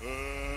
Uh...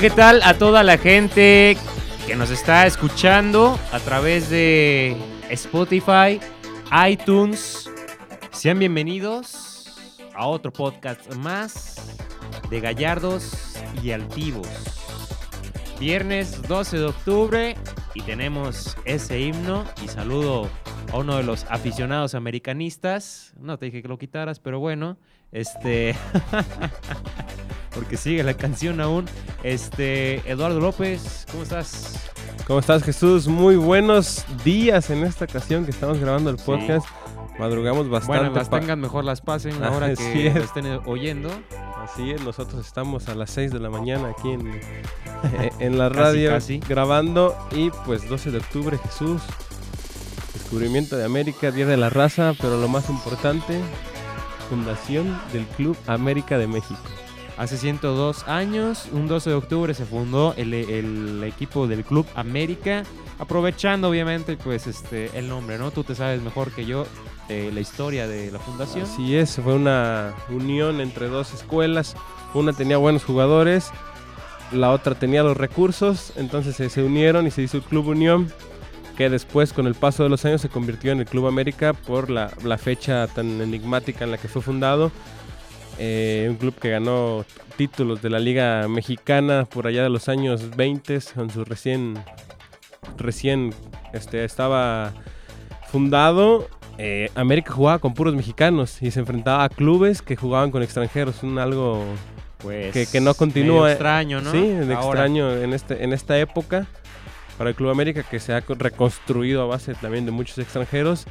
¿qué tal a toda la gente que nos está escuchando a través de Spotify, iTunes? Sean bienvenidos a otro podcast más de Gallardos y Altivos. Viernes 12 de octubre y tenemos ese himno y saludo a uno de los aficionados americanistas. No te dije que lo quitaras, pero bueno, este porque sigue la canción aún. Este, Eduardo López, ¿cómo estás? ¿Cómo estás, Jesús? Muy buenos días en esta ocasión que estamos grabando el podcast. Madrugamos bastante. Bueno, las tengan mejor, las pasen ahora que estén oyendo. Así es, nosotros estamos a las 6 de la mañana aquí en, en la radio grabando y pues 12 de octubre, Jesús. Descubrimiento de América, Día de la Raza, pero lo más importante, fundación del Club América de México. Hace 102 años, un 12 de octubre, se fundó el, equipo del Club América, aprovechando obviamente pues este el nombre, ¿no? Tú te sabes mejor que yo eh, la historia de la fundación. Así es, fue una unión entre dos escuelas, una tenía buenos jugadores, la otra tenía los recursos, entonces se, unieron y se hizo el Club Unión, que después con el paso de los años se convirtió en el Club América por la, la fecha tan enigmática en la que fue fundado eh, un club que ganó títulos de la Liga Mexicana por allá de los años 20, con su recién, recién este, estaba fundado. Eh, América jugaba con puros mexicanos y se enfrentaba a clubes que jugaban con extranjeros, un algo pues, que, no continúa. extraño, ¿no? Sí, extraño en, este, en esta época para el Club América que se ha reconstruido a base también de muchos extranjeros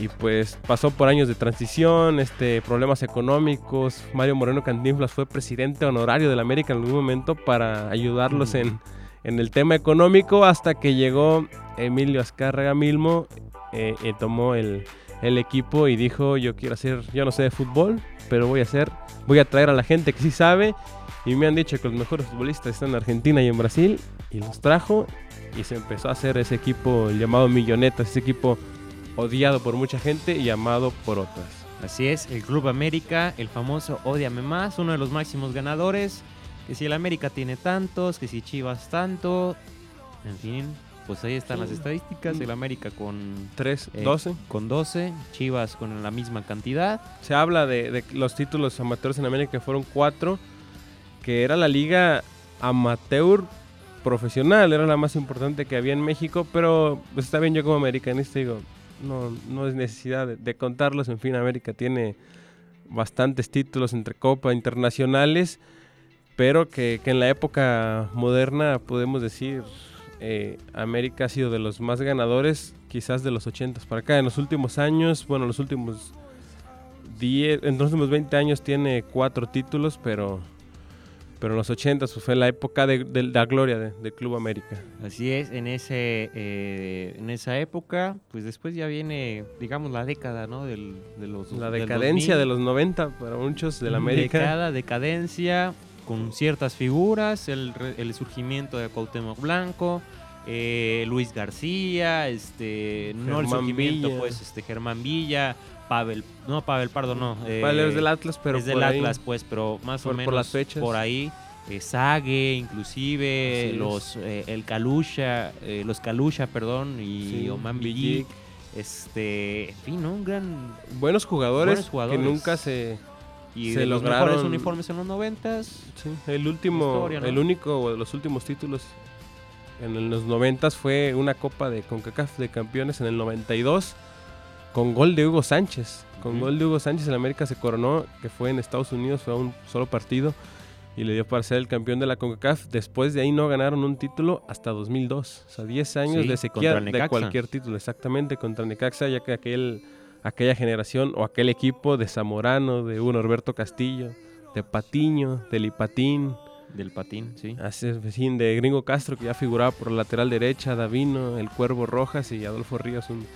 y pues pasó por años de transición, este, problemas económicos. Mario Moreno Cantinflas fue presidente honorario de la América en algún momento para ayudarlos en, el tema económico hasta que llegó Emilio Azcárraga Milmo, eh, y tomó el, equipo y dijo yo quiero hacer, yo no sé de fútbol, pero voy a hacer, voy a traer a la gente que sí sabe y me han dicho que los mejores futbolistas están en Argentina y en Brasil y los trajo y se empezó a hacer ese equipo llamado Millonetas, ese equipo odiado por mucha gente y amado por otras. Así es, el Club América, el famoso Odiame Más, uno de los máximos ganadores. Que si el América tiene tantos, que si Chivas tanto. En fin, pues ahí están las estadísticas. El América con 3, 12. Eh, con 12, Chivas con la misma cantidad. Se habla de, los títulos amateurs en América que fueron 4, que era la liga amateur profesional, era la más importante que había en México, pero pues está bien yo como americanista digo, no, no es necesidad de, contarlos. En fin, América tiene bastantes títulos entre Copa internacionales, pero que, en la época moderna podemos decir eh, América ha sido de los más ganadores, quizás de los 80 para acá. En los últimos años, bueno, los últimos 10, en los últimos 20 años tiene cuatro títulos, pero, pero en los 80 pues, fue la época de, de la gloria del Club América. Así es, en, ese, eh, en esa época, pues después ya viene, digamos, la década, ¿no? Del, de los, la del decadencia 2000. de los 90 para muchos del América. Década, decadencia, con ciertas figuras, el, el surgimiento de Cuauhtémoc Blanco, eh, Luis García, este, no el Germán surgimiento, Villa. pues, este, Germán Villa, Pavel, no, Pavel Pardo, no. eh, es del Atlas, pero es del por ahí- Atlas, pues, pero más por- o por menos las fechas. por ahí. eh, Sague, inclusive, Así los, eh, el Kalusha, los Kalusha, perdón, y Sí, Oman Villic. Este, en fin, ¿no? un gran. buenos jugadores, Buenos jugadores. que nunca se... Y Se de los lograron- mejores uniformes en los noventas. Sí, el último, Historia, ¿no? el único o de los últimos títulos en los 90 fue una copa de CONCACAF de campeones en el 92 con gol de Hugo Sánchez. Con gol de Hugo Sánchez el América se coronó, que fue en Estados Unidos, fue a un solo partido y le dio para ser el campeón de la CONCACAF. Después de ahí no ganaron un título hasta 2002. O sea, 10 años Sí, de sequía contra de cualquier título, exactamente, contra Necaxa, ya que aquel, aquella generación o aquel equipo de Zamorano, de Hugo Norberto Castillo, de Patiño, de Lipatín, Del patín, sí. Así es, vecino de Gringo Castro, que ya figuraba por la lateral derecha, Davino, el Cuervo Rojas y Adolfo Ríos, un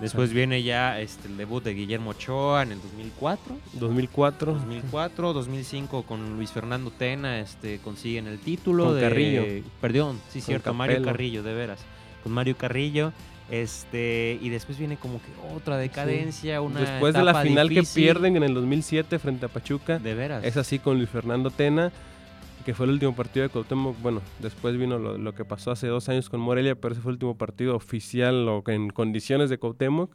Después viene ya este, el debut de Guillermo Ochoa en el 2004. 2004. 2004, 2005 con Luis Fernando Tena este, consiguen el título. Con de, Carrillo. Perdón, sí, cierto, Mario Capello. Carrillo, de veras. Con Mario Carrillo. Este, y después viene como que otra decadencia, una Después de la etapa final difícil. que pierden en el 2007 frente a Pachuca, De veras. es así con Luis Fernando Tena, que fue el último partido de Cuauhtémoc. Bueno, después vino lo, que pasó hace dos años con Morelia, pero ese fue el último partido oficial o en condiciones de Cuauhtémoc.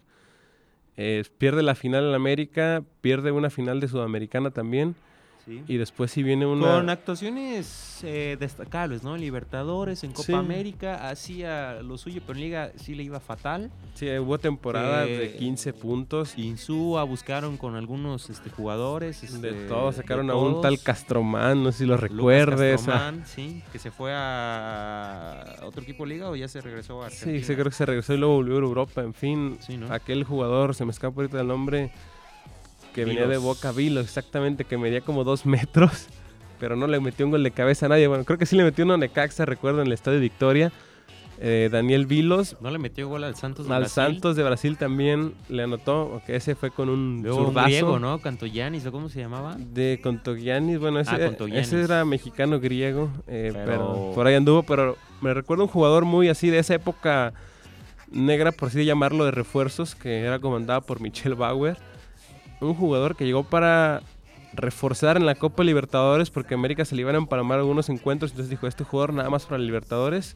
Eh, pierde la final en América, pierde una final de Sudamericana también, Sí. y después sí viene una... Con actuaciones eh, destacables, ¿no? En Libertadores, en Copa Sí. América, hacía lo suyo, pero en Liga sí le iba fatal. Sí, hubo temporadas Eh, de 15 puntos. Insúa buscaron con algunos este, jugadores. De este, todos sacaron de a un tal. Castromán, no sé si lo recuerdes. Castromán, sí, que se fue a otro equipo de liga o ya se regresó a Argentina. Sí, sí, creo que se regresó y luego volvió a Europa. En fin, Sí, ¿no? aquel jugador, se me escapa ahorita el nombre, que venía de. Boca Vilo, exactamente, que medía como dos metros, pero no le metió un gol de cabeza a nadie. Bueno, creo que sí le metió uno a Necaxa, recuerdo, en el Estadio Victoria. Eh, Daniel Vilos, No le metió gol al Santos de al Brasil. Santos de Brasil también le anotó, aunque ese fue con un Luego un zurdazo. griego, ¿no? Cantoyanis, ¿o cómo se llamaba? De Contogianis, bueno, ese, Ah, ese era mexicano griego, eh, pero... Pero- por ahí anduvo, pero me recuerdo un jugador muy así de esa época negra, por así llamarlo, de refuerzos, que era comandado por Michel Bauer. Un jugador que llegó para reforzar en la Copa Libertadores, porque América se le iban a empalmar algunos encuentros, entonces dijo, este jugador nada más para Libertadores.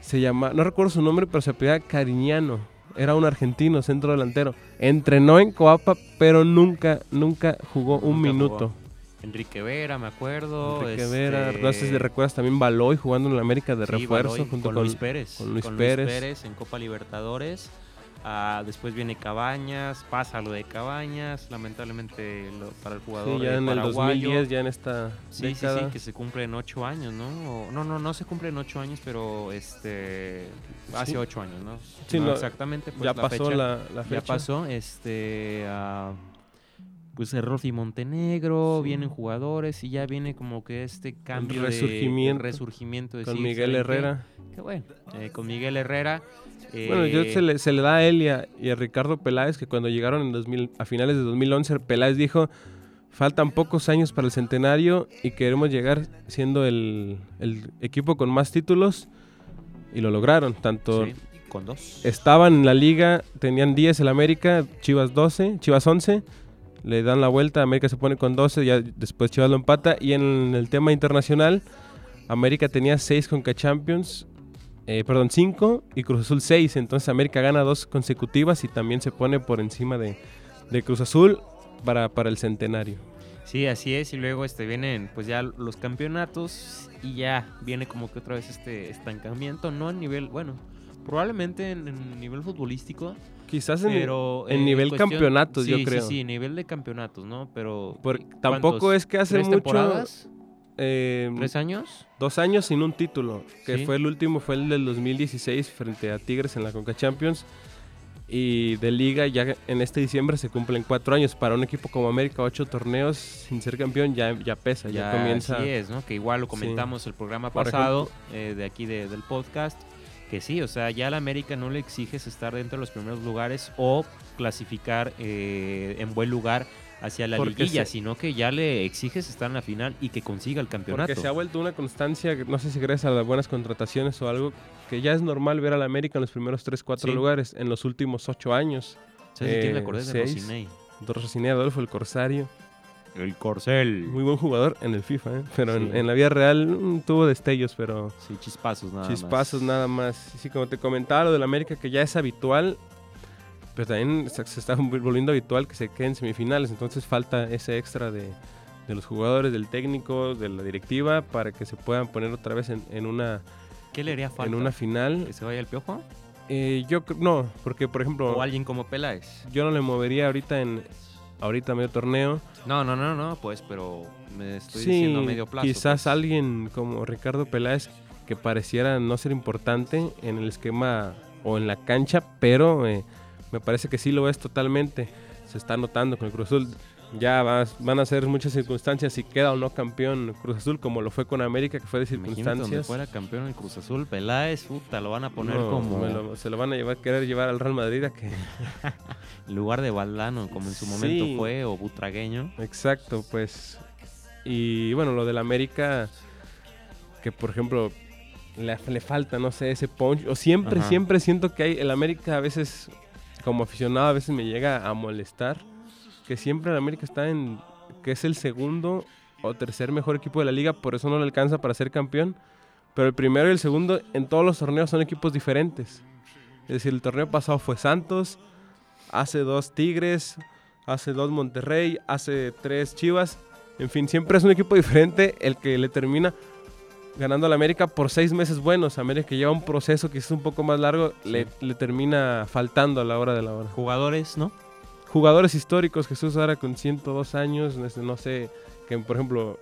Se llama, no recuerdo su nombre, pero se apellidaba Cariñano. Era un argentino, centro delantero. Entrenó en Coapa, pero nunca, nunca jugó un Nunca minuto. jugó. Enrique Vera, me acuerdo. Enrique este, Vera, no sé si recuerdas también Baloy jugando en la América de sí, refuerzo Baloy, junto con, con, Luis Pérez. con Luis Pérez. en Copa Libertadores. Ah, después viene Cabañas, pasa lo de Cabañas, lamentablemente lo- para el jugador Sí, ya eh, en el paraguayo. 2010, ya en esta Sí, sí, década. sí, que se cumple en ocho años, ¿no? O- no, no, no se cumple en ocho años, pero este hace Sí. ocho años, ¿no? Sí, No no, exactamente, pues ya la pasó fecha, la, la fecha. ya pasó, este, ah, pues el Rolfi Montenegro, Sí. vienen jugadores y ya viene como que este cambio de- resurgimiento de resurgimiento de Con Miguel. Herrera. Qué bueno, eh, con Miguel Herrera. Bueno, yo se le, se le da a él y a, y a Ricardo Peláez que cuando llegaron en 2000, a finales de 2011, Peláez dijo, faltan pocos años para el centenario y queremos llegar siendo el, el equipo con más títulos y lo lograron. Tanto sí, con dos. estaban en la liga, tenían 10 el América, Chivas 12, Chivas 11, le dan la vuelta, América se pone con 12, ya después Chivas lo empata y en el tema internacional, América tenía 6 con Champions, eh, perdón, 5 y Cruz Azul 6, entonces América gana dos consecutivas y también se pone por encima de, de Cruz Azul para, para el centenario. Sí, así es. Y luego este vienen pues ya los campeonatos y ya viene como que otra vez este estancamiento, no a nivel, bueno, probablemente en, en nivel futbolístico, Quizás en, pero en nivel campeonatos, sí, yo sí, creo. Sí, nivel de campeonatos, ¿no? Pero tampoco es que hace ¿Tres mucho... temporadas? Eh, ¿Tres años? dos años sin un título, que Sí. fue el último, fue el del 2016 frente a Tigres en la Conca Champions. Y de liga ya en este diciembre se cumplen cuatro años. Para un equipo como América, ocho torneos sin ser campeón ya, ya pesa, ya, comienza. Así es, ¿no? Que igual lo Sí. comentamos el programa pasado eh, de aquí de- del podcast. Que sí, o sea, ya a la América no le exiges estar dentro de los primeros lugares o clasificar eh, en buen lugar hacia la Porque liguilla, se- sino que ya le exiges estar en la final y que consiga el campeonato. Porque se ha vuelto una constancia, no sé si gracias a las buenas contrataciones o algo, que ya es normal ver a la América en los primeros tres, cuatro Sí. lugares en los últimos ocho años. ¿Sabes de quién me eh, acordé? De seis. Rosinei. Rosiné Adolfo, el Corsario. El Corcel. Muy buen jugador en el FIFA, ¿eh? pero en, Sí. en la vida real mm, tuvo destellos, pero Sí, chispazos nada chispazos más. nada más. Sí, como te comentaba, lo del América que ya es habitual, pero también se, se está volviendo habitual que se quede en semifinales, entonces falta ese extra de, de los jugadores, del técnico, de la directiva, para que se puedan poner otra vez en, en una, ¿Qué le haría falta? en una final. ¿Que se vaya el piojo? Eh, yo no, porque por ejemplo, ¿O alguien como Peláez? yo no le movería ahorita en ahorita medio torneo. No, no, no, no, pues, pero me estoy sí, diciendo medio plazo. quizás pues. alguien como Ricardo Peláez que pareciera no ser importante en el esquema o en la cancha, pero eh, me parece que sí lo es totalmente. Se está notando con el Cruz Azul. Ya vas- van a ser muchas circunstancias si queda o no campeón Cruz Azul, como lo fue con América, que fue de Imagínate donde circunstancias. fuera campeón el Cruz Azul, Peláez, puta, lo van a poner No, como lo- se lo van a llevar, querer llevar al Real Madrid a que en lugar de Valdano, como en su momento Sí. fue, o Butragueño. Exacto, pues. Y bueno, lo del América, que por ejemplo le, le falta, no sé, ese punch. O siempre, Ajá. siempre siento que hay. El América a veces, como aficionado, a veces me llega a molestar. Que siempre el América está en. que es el segundo o tercer mejor equipo de la liga, por eso no le alcanza para ser campeón. Pero el primero y el segundo en todos los torneos son equipos diferentes. Es decir, el torneo pasado fue Santos, hace dos Tigres, hace dos Monterrey, hace tres Chivas. En fin, siempre es un equipo diferente el que le termina ganando al América por seis meses buenos. América que lleva un proceso que es un poco más largo, le, le termina faltando a la hora de la hora. Jugadores, ¿no? Jugadores históricos, Jesús ahora con 102 años, no sé- no sé, que por ejemplo,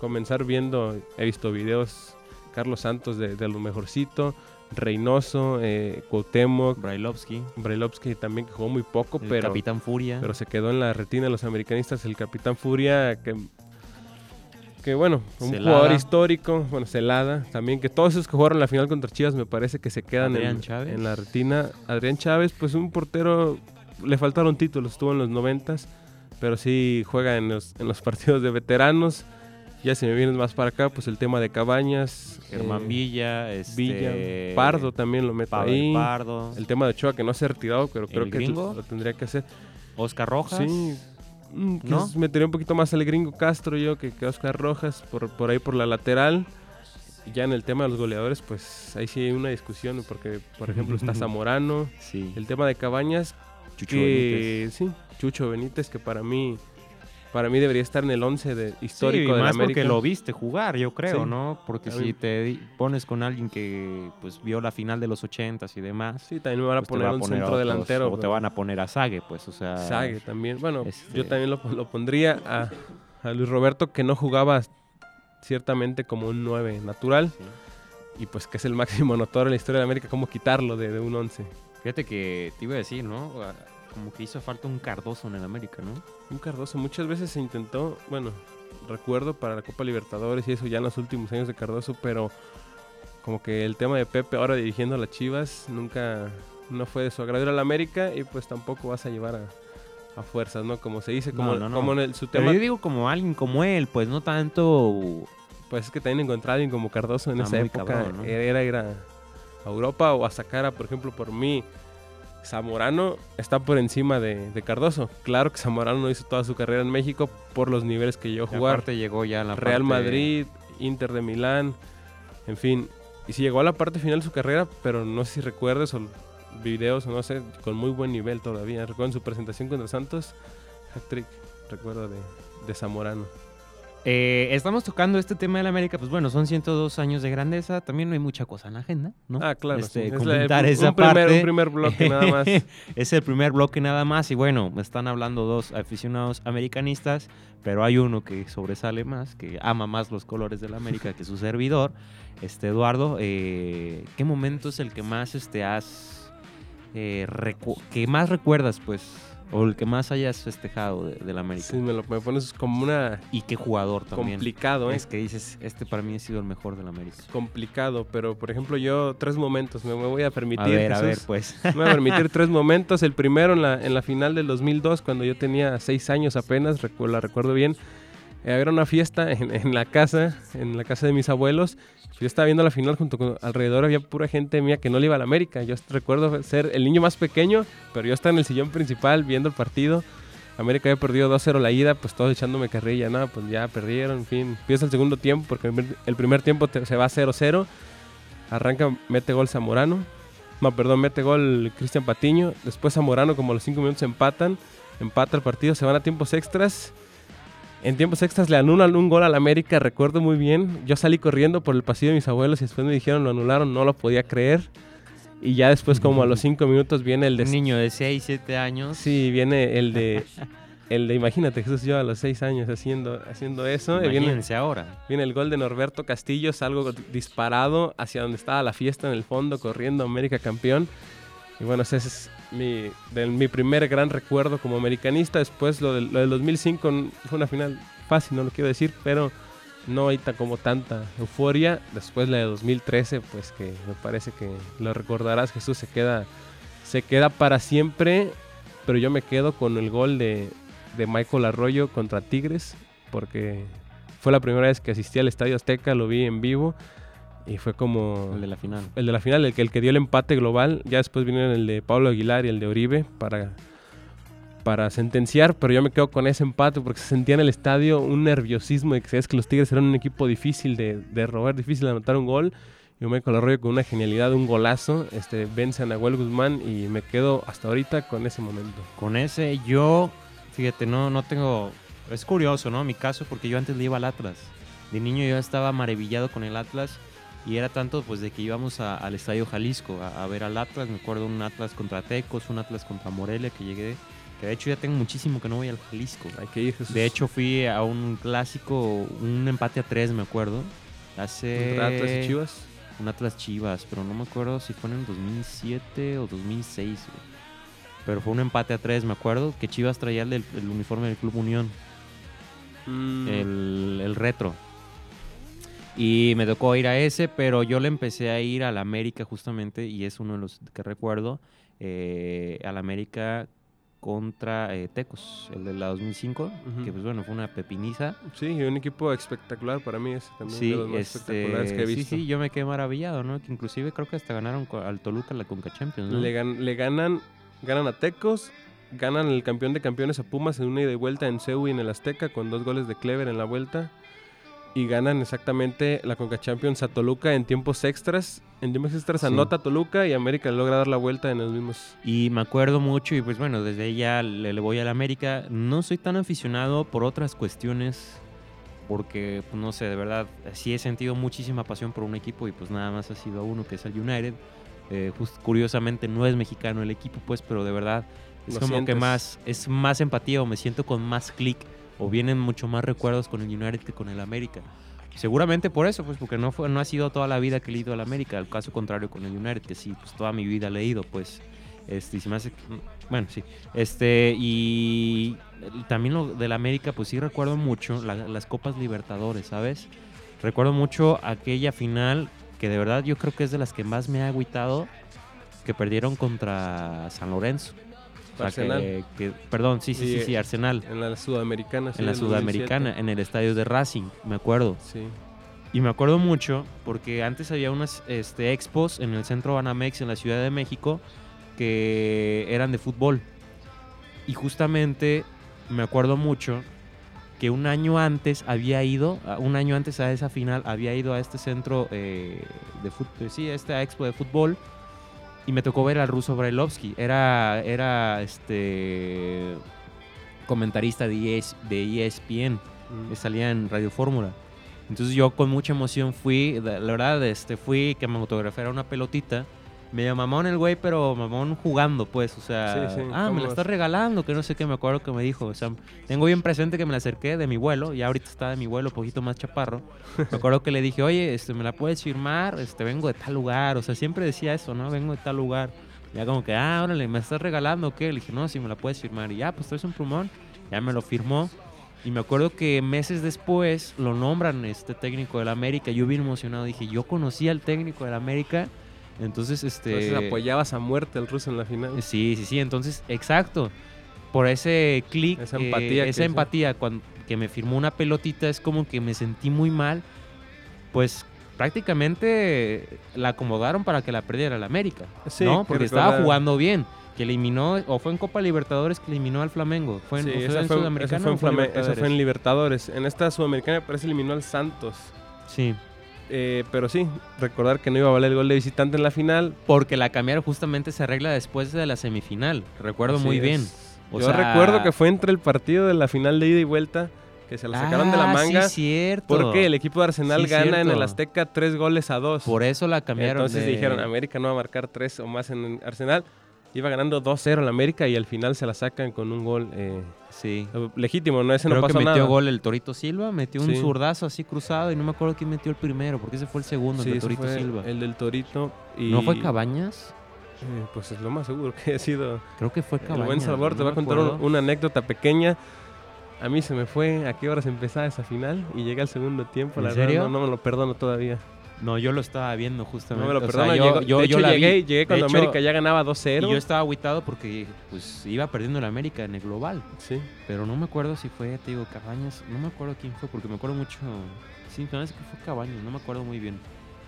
comenzar viendo, he visto videos, Carlos Santos de, de lo mejorcito, Reynoso, eh, Cuauhtémoc, Brailovsky, Brailovsky también que jugó muy poco, el pero Capitán Furia. pero se quedó en la retina de los americanistas el Capitán Furia, que, que bueno, un Celada. jugador histórico, bueno, Celada, también que todos esos que jugaron la final contra Chivas me parece que se quedan en, la retina. Adrián Chávez, pues un portero, le faltaron títulos, estuvo en los noventas, pero sí juega en los, en los partidos de veteranos. Ya si me vienes más para acá, pues el tema de Cabañas, Germán eh, Villa, este, Villa, Pardo también lo meto ahí. Pardo, El tema de Ochoa que no se ha retirado, pero creo ¿El que gringo? lo tendría que hacer. Oscar Rojas. Sí. Mm, ¿No? quizás metería un poquito más al gringo Castro yo que, que Oscar Rojas por, por ahí por la lateral. Y ya en el tema de los goleadores, pues ahí sí hay una discusión, porque por ejemplo está Zamorano. Sí. El tema de Cabañas, Chucho que sí, Chucho Benítez, que para mí para mí debería estar en el 11 de, histórico sí, de más América. porque lo viste jugar, yo creo, Sí. ¿no? Porque si te pones con alguien que pues vio la final de los ochentas y demás, Sí, también me van a pues, poner a un poner centro otros, delantero. o te van a poner a Sague, pues, o sea, Sague también. Bueno, este- yo también lo, lo pondría a, a Luis Roberto, que no jugaba ciertamente como un 9 natural. sí. Y pues que es el máximo anotador en la historia de América, ¿cómo quitarlo de, de un 11? Fíjate que te iba a decir, ¿no? Como que hizo falta un Cardoso en el América, ¿no? Un Cardoso muchas veces se intentó, bueno, recuerdo para la Copa Libertadores y eso ya en los últimos años de Cardoso, pero como que el tema de Pepe ahora dirigiendo a las Chivas nunca no fue de su agrado ir a la América y pues tampoco vas a llevar a, a fuerzas, ¿no? Como se dice, como, No, no, no. como en el, su Pero tema, yo digo como alguien como él, pues no tanto pues es que también encontrar a alguien como Cardoso en Ah, esa época era, era ir a, a Europa o a sacar a, por ejemplo, por mí, Zamorano está por encima de, de Cardoso. Claro que Zamorano no hizo toda su carrera en México por los niveles que llegó a jugar. aparte llegó ya a la Real parte- Madrid, Inter de Milán, en fin. Y si llegó a la parte final de su carrera, pero no sé si recuerdes o videos o no sé, con muy buen nivel todavía. Recuerdo en su presentación contra Santos, hat-trick, recuerdo de, de Zamorano. Eh, estamos tocando este tema de la América, pues bueno, son 102 años de grandeza, también no hay mucha cosa en la agenda, ¿no? Ah, claro. Este, sí. Es la- comentar un, esa un primer, parte. un primer bloque nada más. es el primer bloque nada más y bueno, están hablando dos aficionados americanistas, pero hay uno que sobresale más, que ama más los colores de la América que su servidor, este Eduardo. eh, ¿Qué momento es el que más este has eh, que más recuerdas, pues, o el que más hayas festejado de, de América? Sí, me lo me pones como una Y qué jugador también. complicado, ¿eh? Es que dices, este para mí ha sido el mejor de la América. Complicado, pero por ejemplo yo tres momentos me, me voy a permitir. A ver, a ver, Jesús. pues. Me voy a permitir tres momentos. El primero en la, en la final del 2002, cuando yo tenía seis años apenas, la recuerdo bien. Eh, Era una fiesta en, en la casa, en la casa de mis abuelos. Yo estaba viendo la final junto con alrededor había pura gente mía que no le iba a la América. Yo recuerdo ser el niño más pequeño, pero yo estaba en el sillón principal viendo el partido. América había perdido 2-0 la ida, pues todos echándome carrilla, no, pues ya perdieron, en fin. Empieza el segundo tiempo porque el primer- tiempo se va 0-0. Arranca, mete gol Zamorano. No, perdón, mete gol Cristian Patiño. Después Zamorano, como los 5 minutos empatan. Empata el partido, se van a tiempos extras. En tiempos extras le anulan un gol al América, recuerdo muy bien. Yo salí corriendo por el pasillo de mis abuelos y después me dijeron lo anularon, no lo podía creer. Y ya después, como a los 5 minutos, viene el de Un niño de 6, 7 años. Sí, viene el de. El de, imagínate, Jesús, yo a los seis años haciendo, haciendo eso. y Viene, Imagínense ahora. viene el gol de Norberto Castillo, salgo disparado hacia donde estaba la fiesta en el fondo, corriendo América campeón. Y bueno, ese es mi, de mi primer gran recuerdo como americanista. Después lo del, lo del 2005 n- fue una final fácil, no lo quiero decir, pero no ahorita como tanta euforia. Después la de 2013, pues que me parece que lo recordarás, Jesús, se queda, se queda para siempre. Pero yo me quedo con el gol de, de Michael Arroyo contra Tigres, porque fue la primera vez que asistí al Estadio Azteca, lo vi en vivo y fue como El de la final. el de la final, el que, el que dio el empate global. Ya después vinieron el de Pablo Aguilar y el de Oribe para, para sentenciar, pero yo me quedo con ese empate porque se sentía en el estadio un nerviosismo de que sabías que los Tigres eran un equipo difícil de, de robar, difícil de anotar un gol. Y Michael Arroyo con una genialidad, un golazo, este, vence a Nahuel Guzmán y me quedo hasta ahorita con ese momento. Con ese, yo, fíjate, no, no tengo. Es curioso, ¿no? Mi caso, porque yo antes le iba al Atlas. De niño yo estaba maravillado con el Atlas. Y era tanto, pues, de que íbamos a- al Estadio Jalisco a, a ver al Atlas. Me acuerdo un Atlas contra Tecos, un Atlas contra Morelia que llegué. Que de hecho ya tengo muchísimo que no voy al Jalisco. Hay que ir, Jesús. De hecho, fui a un clásico, un empate a tres, me acuerdo. Hace. Atlas y Chivas. un Atlas Chivas, pero no me acuerdo si fue en el 2007 o 2006. güey. Pero fue un empate a tres, me acuerdo, que Chivas traía el, del- el uniforme del Club Unión, Mm, el, el retro. Y me tocó ir a ese, pero yo le empecé a ir al América justamente, y es uno de los que recuerdo, eh, al América contra eh, Tecos, el de la 2005, Ujú. que pues bueno, fue una pepiniza. Sí, y un equipo espectacular para mí ese también. Sí, de los más este, espectaculares que he sí, visto. sí, yo me quedé maravillado, ¿no? Que inclusive creo que hasta ganaron al Toluca la Conca Champions, ¿no? Le, gan- le ganan, ganan a Tecos, ganan el campeón de campeones a Pumas en una ida y vuelta en Seúl y en el Azteca con dos goles de Clever en la vuelta. Y ganan exactamente la Conca Champions a Toluca en tiempos extras. En tiempos extras Sí. anota Toluca y América logra dar la vuelta en los mismos. Y me acuerdo mucho y pues bueno, desde ahí ya le, le voy a la América. No soy tan aficionado por otras cuestiones porque pues, no sé, de verdad sí he sentido muchísima pasión por un equipo y pues nada más ha sido uno que es el United. Eh, just- curiosamente no es mexicano el equipo pues, pero de verdad es Lo como que sientes. más es más empatía o me siento con más clic o vienen mucho más recuerdos con el United que con el América. Seguramente por eso, pues porque no fue, no ha sido toda la vida que he leído al América, al caso contrario con el United, que sí, pues toda mi vida he leído, pues. Este, y se me hace. Bueno, sí. Este, y también lo del América, pues sí recuerdo mucho la- las Copas Libertadores, ¿sabes? Recuerdo mucho aquella final que de verdad yo creo que es de las que más me ha agüitado, que perdieron contra San Lorenzo. O sea, Arsenal. que- que- perdón, sí, sí, Sí, sí, sí, Arsenal. En la sudamericana. sí, en la Sudamericana, 2007. en el estadio de Racing, me acuerdo. Sí. Y me acuerdo mucho porque antes había unas este, expos en el centro Banamex en la Ciudad de México que eran de fútbol. Y justamente me acuerdo mucho que un año antes había ido, un año antes a esa final, había ido a este centro eh, de fútbol, sí, a esta expo de fútbol. Y me tocó ver al ruso Brailovsky. Era, era este comentarista de, ES de ESPN. Mm. que salía en Radio Fórmula. Entonces yo con mucha emoción fui, la la verdad, este, fui que me autografiara una pelotita. Medio mamón el güey, pero mamón jugando, pues, o sea, Sí, sí, ah, me ¿cómo la es? estás regalando, que no sé qué, me acuerdo que me dijo, o sea, tengo bien presente que me la acerqué de mi vuelo, y ahorita está de mi vuelo, poquito más chaparro. Me acuerdo que le dije, oye, este, me la puedes firmar, este, vengo de tal lugar, o sea, siempre decía eso, ¿no? Vengo de tal lugar. Ya como que, ah, órale, ¿me estás regalando o qué? Le dije, no, si me la puedes firmar. Y ya, pues traes un plumón, ya me lo firmó. Y me acuerdo que meses después lo nombran este técnico del América. Yo bien emocionado dije, yo conocí al técnico del América. Entonces, este... Entonces apoyabas a muerte al ruso en la final. Sí, sí, sí. Entonces, exacto. Por ese clic, Esa eh, empatía que esa dice. empatía cuando, que me firmó una pelotita es como que me sentí muy mal. Pues prácticamente la acomodaron para que la perdiera el América. Sí, ¿no? que Porque estaba jugando bien. Que eliminó, o fue en Copa Libertadores que eliminó al Flamengo. Fue en, Sí, esa en fue, Sudamericana. esa fue en o fue en fue Libertadores? Libertadores. En esta Sudamericana me parece eliminó al Santos. Sí. Eh, pero sí, recordar que no iba a valer el gol de visitante en la final. Porque la cambiaron justamente se arregla después de la semifinal. Recuerdo Así muy es. bien. O Yo sea- recuerdo que fue entre el partido de la final de ida y vuelta que se la sacaron de la Ah, manga. Sí, cierto. porque el equipo de Arsenal Sí, gana en el Azteca tres goles a dos. Por eso la cambiaron. Entonces de- dijeron, América no va a marcar tres o más en Arsenal. Iba ganando 2-0 el América y al final se la sacan con un gol eh, Sí. legítimo, ¿no? Ese Creo no que pasó metió nada. gol el Torito Silva, metió un zurdazo así cruzado y no me acuerdo quién metió el primero, porque ese fue el segundo, Sí, el de ese Torito fue Silva. el del Torito. Y, ¿No fue Cabañas? eh, pues es lo más seguro que ha sido. Creo que fue Cabañas. el buen Salvador no te va a contar un- una anécdota pequeña. A mí se me fue a qué horas empezaba esa final y llegué al segundo tiempo. ¿En La serio? verdad no, no me lo perdono todavía. No, yo lo estaba viendo justamente. No me lo O sea, yo, yo, de yo hecho, la vi. llegué, llegué cuando hecho, América ya ganaba Y 2-0. yo estaba agüitado porque pues iba perdiendo el América en el global. Sí. Pero no me acuerdo si fue, te digo, Cabañas. No me acuerdo quién fue, porque me acuerdo mucho. Sí, me parece que fue Cabañas, no me acuerdo muy bien.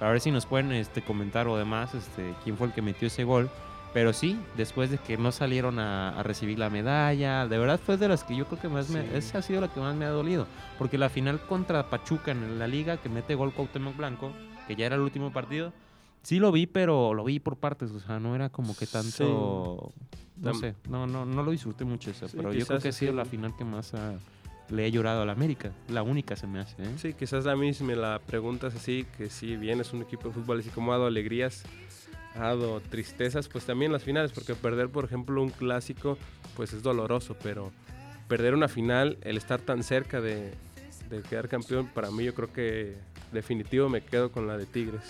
A ver si nos pueden este, comentar o demás este, quién fue el que metió ese gol. Pero sí, después de que no salieron a, a recibir la medalla, de verdad fue de las que yo creo que más me. Sí. Esa ha sido la que más me ha dolido. Porque la final contra Pachuca en la liga, que mete gol Cuauhtémoc Blanco, que ya era el último partido. Sí lo vi, pero lo vi por partes, o sea, no era como que tanto, no sé, no, no, no lo disfruté mucho eso, Sí, pero yo creo que ha sido la final que más le he llorado a la América, la única se me hace, ¿eh? Sí, quizás a mí si me la preguntas así, que si bien es un equipo de fútbol así como ha dado alegrías, ha dado tristezas, pues también las finales, porque perder, por ejemplo, un clásico, pues es doloroso, pero perder una final, el estar tan cerca de, de quedar campeón, para mí yo creo que definitivo me quedo con la de Tigres,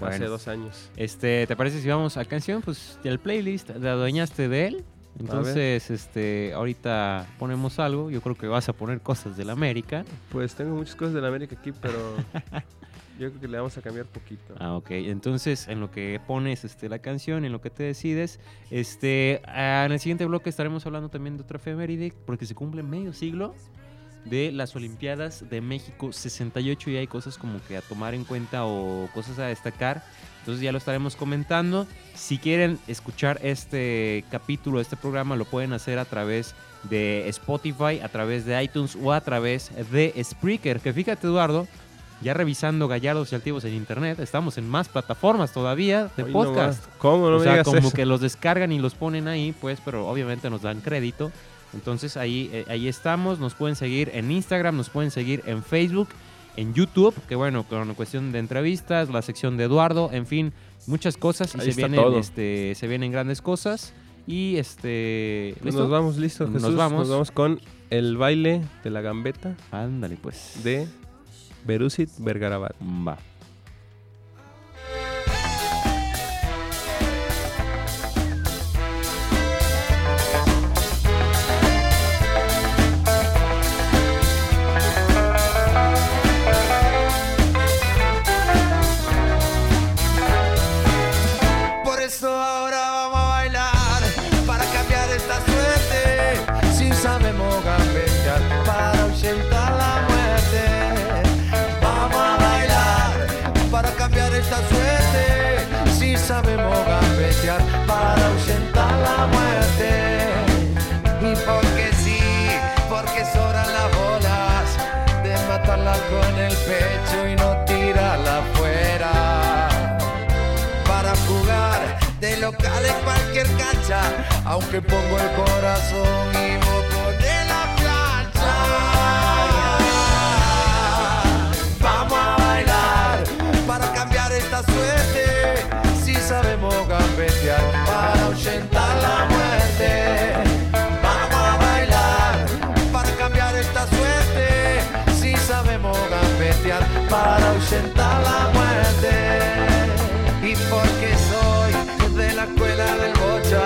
hace dos años. Este, ¿te parece si vamos a canción? Pues el playlist, te adueñaste de él. Entonces, este, ahorita ponemos algo. Yo creo que vas a poner cosas del América. Pues tengo muchas cosas de la América aquí, pero yo creo que le vamos a cambiar poquito. Ah, ok. Entonces, en lo que pones este, la canción, en lo que te decides, este, ah, en el siguiente bloque estaremos hablando también de otra efeméride, porque se cumple medio siglo de las Olimpiadas de México 68 y hay cosas como que a tomar en cuenta o cosas a destacar. Entonces ya lo estaremos comentando. Si quieren escuchar este capítulo, este programa, lo pueden hacer a través de Spotify, a través de iTunes o a través de Spreaker. Que fíjate, Eduardo, ya revisando Gallardos y Altivos en internet, estamos en más plataformas todavía de Hoy podcast. nomás. ¿Cómo no o me sea, digas como eso? que los descargan y los ponen ahí, pues, pero obviamente nos dan crédito. Entonces ahí, eh, ahí estamos, nos pueden seguir en Instagram, nos pueden seguir en Facebook, en YouTube, que bueno, con cuestión de entrevistas, la sección de Eduardo, en fin, muchas cosas y Ahí se vienen, todo. este, se vienen grandes cosas. Y este. ¿listo? nos vamos, listo, Nos Jesús. vamos. Nos vamos con el baile de la gambeta Ándale, pues. de Berusit Vergarabat. Va. con el pecho y no tirarla afuera. Para jugar de local en cualquier cancha, aunque pongo el corazón y moco de la plancha. Vamos a bailar para cambiar esta suerte, si sabemos gambetear para ahuyentar la muerte. Vamos a bailar para cambiar esta suerte si sabemos gambetear para ahuyentar la muerte. Y porque soy de la escuela del bocha,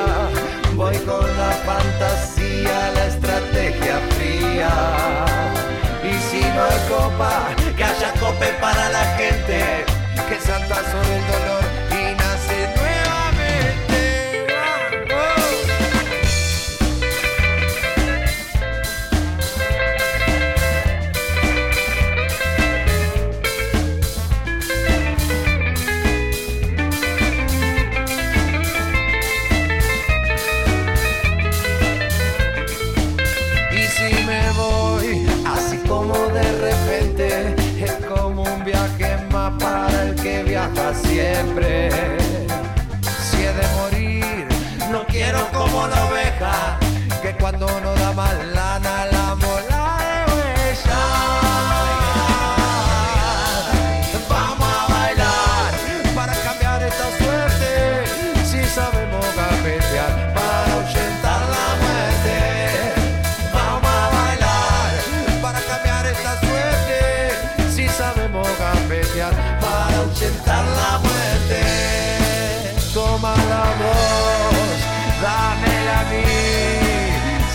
voy con la fantasía, la estrategia fría. Y si no hay copa, que haya cope para la gente, que salta sobre el dolor siempre.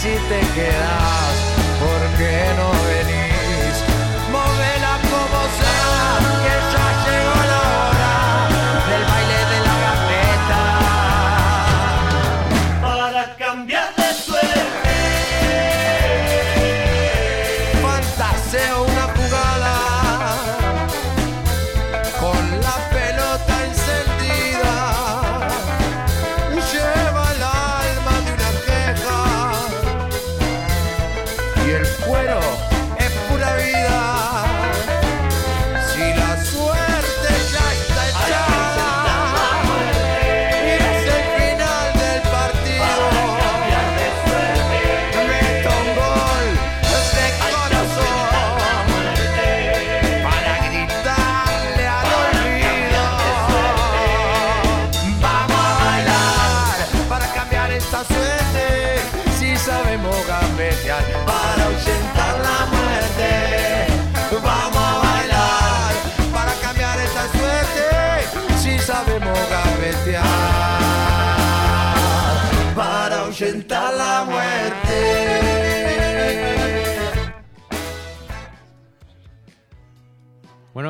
Si te quedas,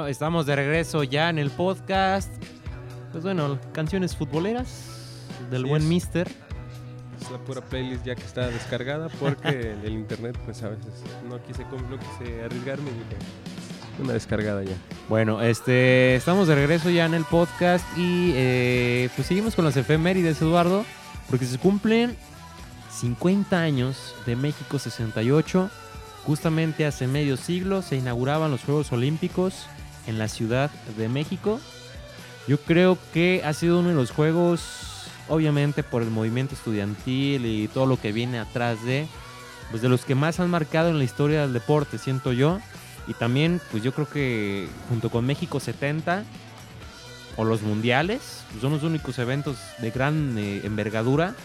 Estamos de regreso ya en el podcast. Pues bueno, canciones futboleras del buen es. Mister. Es la pura playlist ya que está descargada porque el internet pues a veces no quise, no quise arriesgarme y dije una descargada ya. Bueno, este, estamos de regreso ya en el podcast y eh, pues seguimos con las efemérides, Eduardo, porque se cumplen 50 años de México 68. Justamente hace medio siglo se inauguraban los Juegos Olímpicos en la Ciudad de México. Yo creo que ha sido uno de los juegos, obviamente por el movimiento estudiantil y todo lo que viene atrás de, pues de los que más han marcado en la historia del deporte, siento yo. Y también, pues yo creo que junto con México 70 o los mundiales, pues son los únicos eventos de gran eh, envergadura,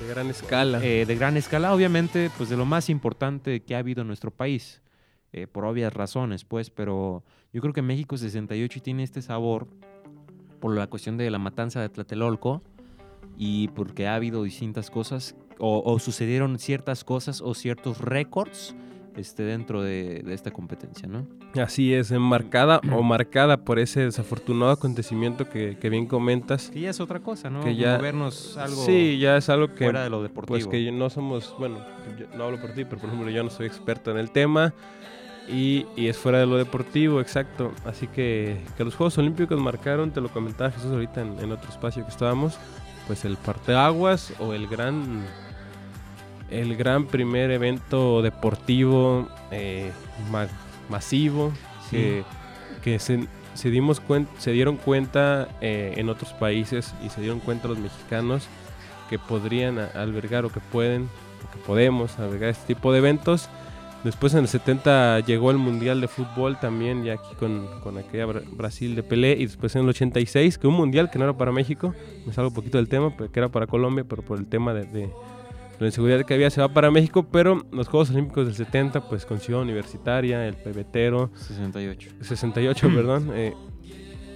De gran escala. eh, de gran escala, obviamente, pues de lo más importante que ha habido en nuestro país, eh, por obvias razones, pues, pero yo creo que México 68 tiene este sabor por la cuestión de la matanza de Tlatelolco y porque ha habido distintas cosas o, o sucedieron ciertas cosas o ciertos récords este, dentro de, de esta competencia, ¿no? Así es, enmarcada o marcada por ese desafortunado acontecimiento que, que bien comentas. Que ya es otra cosa, ¿no? Que ya- Movernos algo Sí, ya es algo que fuera de lo deportivo. Pues que no somos, bueno, no hablo por ti, pero por ejemplo yo no soy experto en el tema y, y es fuera de lo deportivo, exacto. Así que, que los Juegos Olímpicos marcaron, te lo comentaba Jesús ahorita en, en otro espacio que estábamos, pues el parteaguas o el gran, el gran primer evento deportivo eh, ma- masivo Sí. que, que se, se dimos cuen- se dieron cuenta eh, en otros países y se dieron cuenta los mexicanos que podrían albergar o que pueden o que podemos albergar este tipo de eventos Después en el 70 llegó el Mundial de Fútbol también, ya aquí con, con aquella Bra- Brasil de Pelé. Y después en el 86, que un Mundial que no era para México, me salgo un poquito del tema, que era para Colombia, pero por el tema de, de la inseguridad que había se va para México. Pero los Juegos Olímpicos del 70, pues con Ciudad Universitaria, el pebetero, 68. 68, perdón, eh,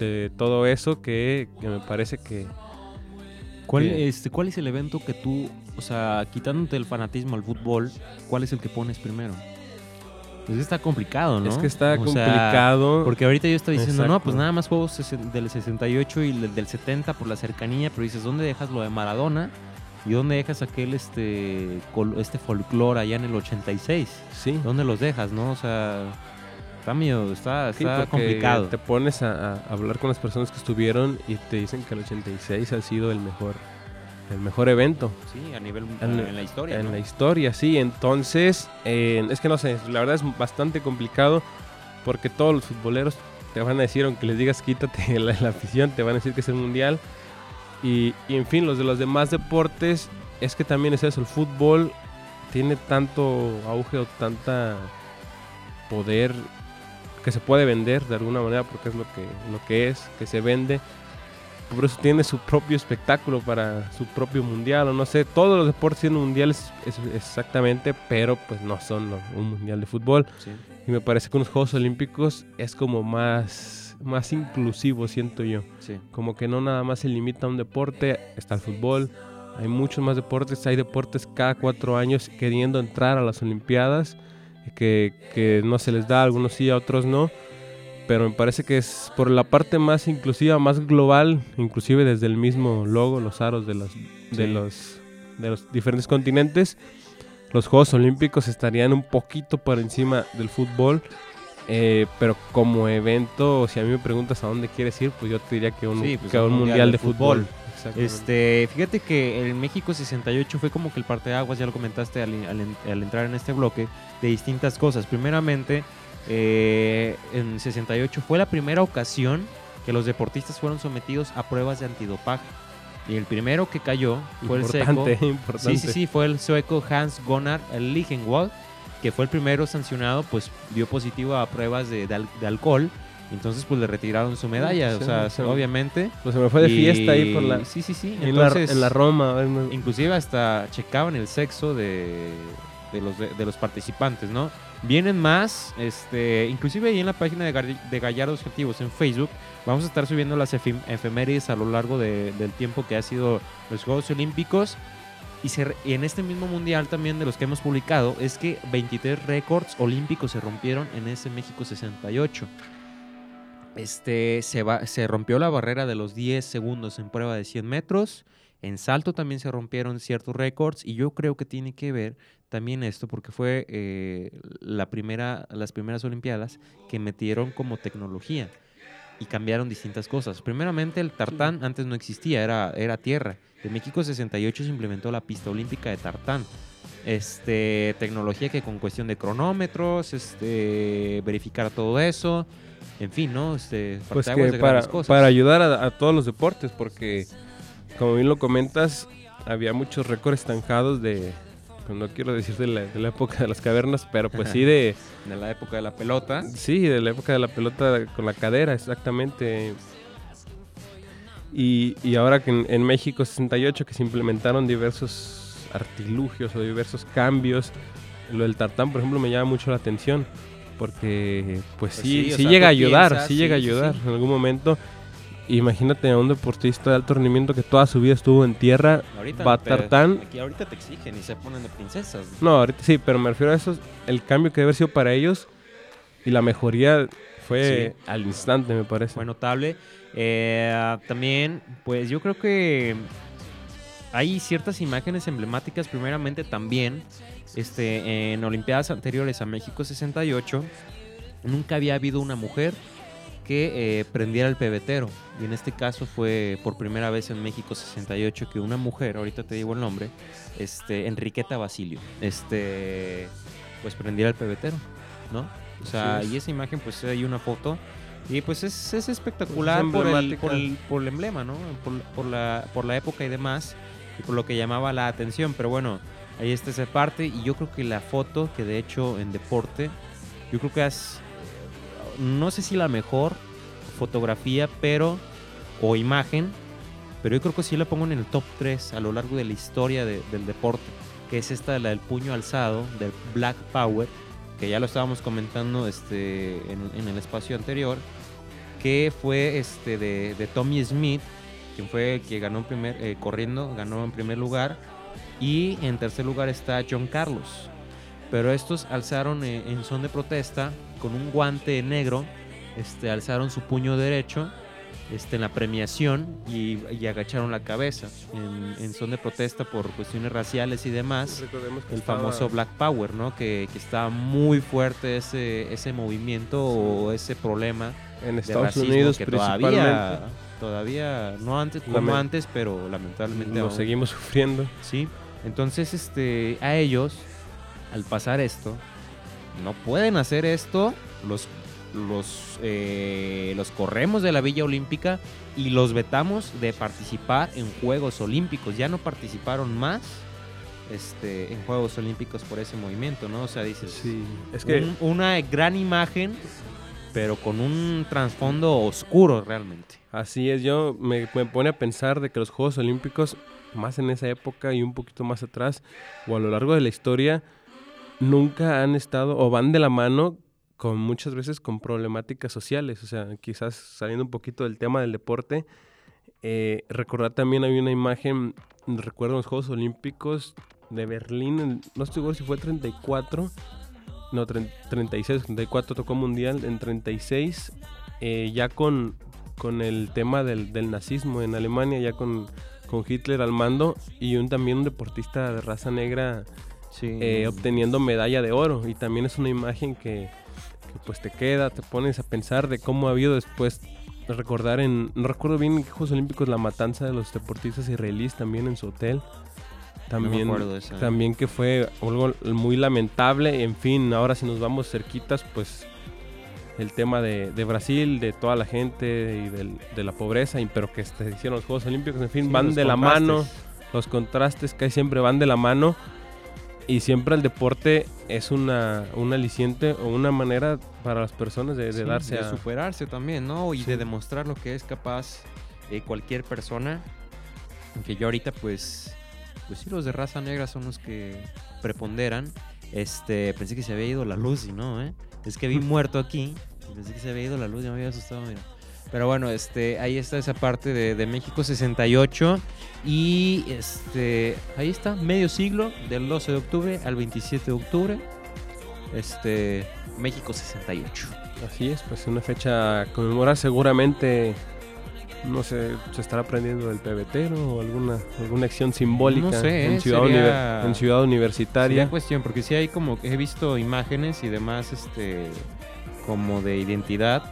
de todo eso que, que me parece que... ¿Cuál, que- este, ¿Cuál es el evento que tú, o sea, quitándote el fanatismo al fútbol, cuál es el que pones primero? Pues está complicado, ¿no? Es que está O sea, complicado. porque ahorita yo estoy diciendo, no, pues nada más juegos del 68 y del del 70 por la cercanía, pero dices, ¿dónde dejas lo de Maradona? ¿Y dónde dejas aquel este este folclore allá en el 86? Sí. ¿Dónde los dejas, no? O sea, está medio, está, Sí, está complicado. Te pones a, a hablar con las personas que estuvieron y te dicen que el 86 ha sido el mejor, el mejor evento Sí, a nivel En- en, la historia. en ¿no? la historia, sí. Entonces, eh, es que no sé, la verdad es bastante complicado porque todos los futboleros te van a decir, aunque les digas quítate la, la afición, te van a decir que es el mundial. Y, y en fin, los de los demás deportes, es que también es eso, el fútbol tiene tanto auge o tanta poder que se puede vender de alguna manera porque es lo que, lo que es, que se vende. Por eso tiene su propio espectáculo para su propio mundial o no sé. Todos los deportes tienen mundiales es- exactamente, pero pues no son un mundial de fútbol. Sí. Y me parece que unos Juegos Olímpicos es como más, más inclusivo, siento yo. sí. Como que no nada más se limita a un deporte, está el fútbol, hay muchos más deportes, hay deportes cada cuatro años queriendo entrar a las Olimpiadas, que, que no se les da, a algunos sí, a otros no, pero me parece que es por la parte más inclusiva, más global, inclusive desde el mismo logo, los aros de los, de Sí. los, de los diferentes continentes, los Juegos Olímpicos estarían un poquito por encima del fútbol. eh, pero como evento, si a mí me preguntas a dónde quieres ir, pues yo te diría que un, Sí, pues que un un mundial, de fútbol. Este, fíjate que el México 68 fue como que el parteaguas, ya lo comentaste al, al al entrar en este bloque, de distintas cosas. Primeramente, eh, en 68 fue la primera ocasión que los deportistas fueron sometidos a pruebas de antidopaje. Y el primero que cayó fue el sueco. importante. Sí, sí, sí, fue el sueco Hans Gunnar Ligenwald, que fue el primero sancionado, pues dio positivo a pruebas de, de al- de alcohol. Entonces, pues le retiraron su medalla, Sí, o sea, sí. obviamente. Pues se me fue de Y- fiesta ahí por la, Sí, sí, sí. en, la, Entonces, en la Roma. inclusive hasta checaban el sexo de, de los, de, los participantes, ¿no? Vienen más, este, inclusive ahí en la página de, de Gallardos Objetivos en Facebook, vamos a estar subiendo las efemérides a lo largo de- del tiempo que ha sido los Juegos Olímpicos. Y en este mismo mundial también de los que hemos publicado es que 23 récords olímpicos se rompieron en ese México 68. Este, se, va, se rompió la barrera de los 10 segundos en prueba de 100 metros. En salto también se rompieron ciertos récords y yo creo que tiene que ver también esto porque fue eh, la primera, las primeras Olimpiadas que metieron como tecnología y cambiaron distintas cosas. Primeramente el tartán antes no existía, era, era tierra. En México 68 se implementó la pista olímpica de tartán. Este, tecnología que con cuestión de cronómetros, este, verificar todo eso, en fin, ¿no? Este, Pues que para, grandes cosas. para ayudar a, a todos los deportes, porque como bien lo comentas, había muchos récords estancados de, no quiero decir de la, de la época de las cavernas, pero pues sí de, de la época de la pelota. sí, de la época de la pelota con la cadera, exactamente. Y, y ahora que en, en México 68 que se implementaron diversos artilugios o diversos cambios, lo del tartán, por ejemplo, me llama mucho la atención. Porque, pues, Pues sí, sí, o sí sea, llega a ayudar, piensas, sí sí, llega a sí, sí. ayudar en algún momento. Imagínate a un deportista de alto rendimiento que toda su vida estuvo en tierra, Ahorita va. Aquí ahorita te exigen y se ponen de princesas. No, ahorita sí, pero me refiero a eso, el cambio que debe haber sido para ellos y la mejoría fue al instante, me parece. Fue notable. Eh, también, pues yo creo que hay ciertas imágenes emblemáticas. Primeramente también, este, en Olimpiadas anteriores a México 68, nunca había habido una mujer que eh, prendiera el pebetero. Y en este caso fue por primera vez en México 68 que una mujer, ahorita te digo el nombre, este, Enriqueta Basilio, este, pues prendiera el pebetero, ¿no? O sea, es. y esa imagen, pues hay una foto. Y pues es, es espectacular Es por, el, por, el, por el emblema, ¿no? Por, por la, por la época y demás, y por lo que llamaba la atención. Pero bueno, Ahí está esa parte. Y yo creo que la foto, que de hecho en deporte, yo creo que es, no sé si la mejor fotografía, pero, o imagen, pero yo creo que sí la pongo en el top 3 a lo largo de la historia de- del deporte, que es esta, la del puño alzado, del Black Power, que ya lo estábamos comentando este, en, en el espacio anterior, que fue este, de, de Tommy Smith, quien fue el que ganó en primer, eh, corriendo, ganó en primer lugar, y en tercer lugar está John Carlos. Pero estos alzaron eh, en son de protesta con un guante negro, este, alzaron su puño derecho este, en la premiación y, y agacharon la cabeza en, en son de protesta por cuestiones raciales y demás. Recordemos que El estaba- famoso Black Power, ¿no? Que, que está muy fuerte ese, ese movimiento o ese problema en de Estados racismo Unidos que todavía, todavía, no antes como antes, pero lamentablemente Lo seguimos sufriendo. Sí, entonces este, a ellos, al pasar esto, no pueden hacer esto, los, los, eh, los corremos de la Villa Olímpica y los vetamos de participar en Juegos Olímpicos. Ya no participaron más este, en Juegos Olímpicos por ese movimiento, ¿no? O sea, dices, Sí, es que un- una gran imagen, pero con un trasfondo oscuro realmente. así es, yo me, me pone a pensar de que los Juegos Olímpicos, más en esa época y un poquito más atrás, o a lo largo de la historia, nunca han estado o van de la mano con muchas veces con problemáticas sociales. O sea, quizás saliendo un poquito del tema del deporte, eh, recordar también hay una imagen, recuerdo los Juegos Olímpicos de Berlín, no estoy seguro si fue 34, no, tre- 36, 34 tocó mundial, en 36 eh, ya con, con el tema del, del nazismo en Alemania, ya con, con Hitler al mando y un, también un deportista de raza negra Sí. eh, obteniendo medalla de oro y también es una imagen que, que, pues te queda, te pones a pensar de cómo ha habido después recordar en, no recuerdo bien en qué Juegos Olímpicos la matanza de los deportistas israelíes también en su hotel. También, esa. también que fue algo muy lamentable. En fin, ahora si nos vamos cerquitas, pues el tema de, de Brasil, de toda la gente y del- de la pobreza, y, pero que se hicieron los Juegos Olímpicos, en fin, Sí, van de la mano los contrastes que siempre van de la mano y siempre el deporte es una, un aliciente o una manera para las personas de, de Sí, darse de a... superarse también, ¿no? Y Sí. de demostrar lo que es capaz eh, cualquier persona. Aunque yo ahorita, pues, pues sí, los de raza negra son los que preponderan. Este, pensé que se había ido la luz y no, ¿eh? Es que vi muerto aquí. Pensé que se había ido la luz, ya me había asustado, mira. Pero bueno, este, ahí está esa parte de, de México 68. Y este, ahí está, medio siglo, del 12 de octubre al 27 de octubre. Este, México 68. Así es, pues una fecha a conmemorar seguramente, no sé, se estará aprendiendo del pebetero o alguna, alguna acción simbólica No sé, en, eh, ciudad sería- en ciudad Sería universitaria. cuestión, porque sí hay como que he visto imágenes y demás, este, como de identidad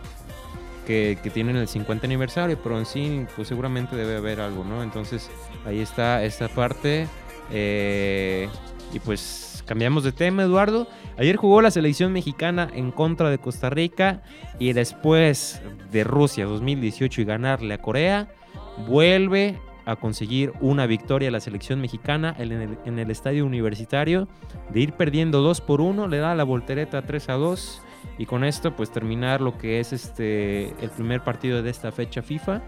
que, que tienen el 50 aniversario, pero en sí, pues seguramente debe haber algo, ¿no? Entonces, ahí está esta parte. eh, y pues cambiamos de tema, Eduardo. Ayer jugó la selección mexicana en contra de Costa Rica y después de Rusia 2018 y ganarle a Corea, vuelve a conseguir una victoria la selección mexicana en el, en el estadio universitario. De ir perdiendo 2 por 1, le da la voltereta 3 a 2 y con esto pues terminar lo que es este el primer partido de esta fecha FIFA.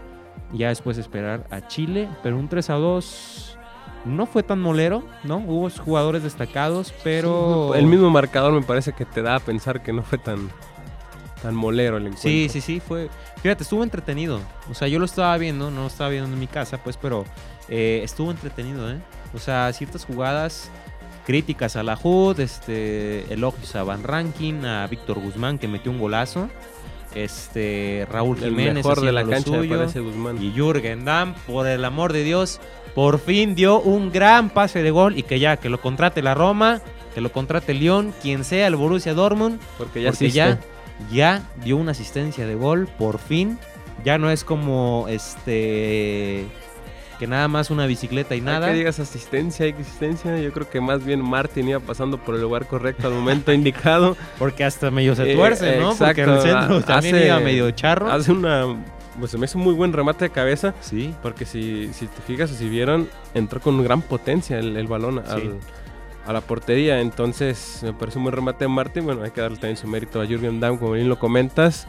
Ya después esperar a Chile, pero un 3 a 2 no fue tan molero, ¿no? Hubo jugadores destacados, pero... El mismo marcador me parece que te da a pensar que no fue tan, tan molero el encuentro. Sí, sí, sí, fue. Fíjate, estuvo entretenido. O sea, yo lo estaba viendo, no lo estaba viendo en mi casa, pues, pero eh, estuvo entretenido, ¿eh? O sea, ciertas jugadas críticas a la HUD, este, elogios a Van Rankin, a Víctor Guzmán que metió un golazo, este, Raúl El Jiménez mejor de la cancha suyo, Guzmán. y Jürgen Damm, por el amor de Dios, por fin dio un gran pase de gol y que ya, que lo contrate la Roma, que lo contrate Lyon, quien sea el Borussia Dortmund, Porque ya porque ya, ya dio una asistencia de gol, por fin. Ya no es como este que nada más una bicicleta y nada. que digas asistencia, existencia. Yo creo que más bien Martin iba pasando por el lugar correcto al momento indicado. Porque hasta medio se Eh, tuerce, ¿no? Porque el exacto, centro también hace- iba medio charro. Hace una. Pues se me hizo un muy buen remate de cabeza. Sí. Porque si, si te fijas o si vieron, entró con gran potencia el, el balón al, a la portería. Entonces, me parece un buen remate de Martín. Bueno, hay que darle también su mérito a Jürgen Damm, como bien lo comentas.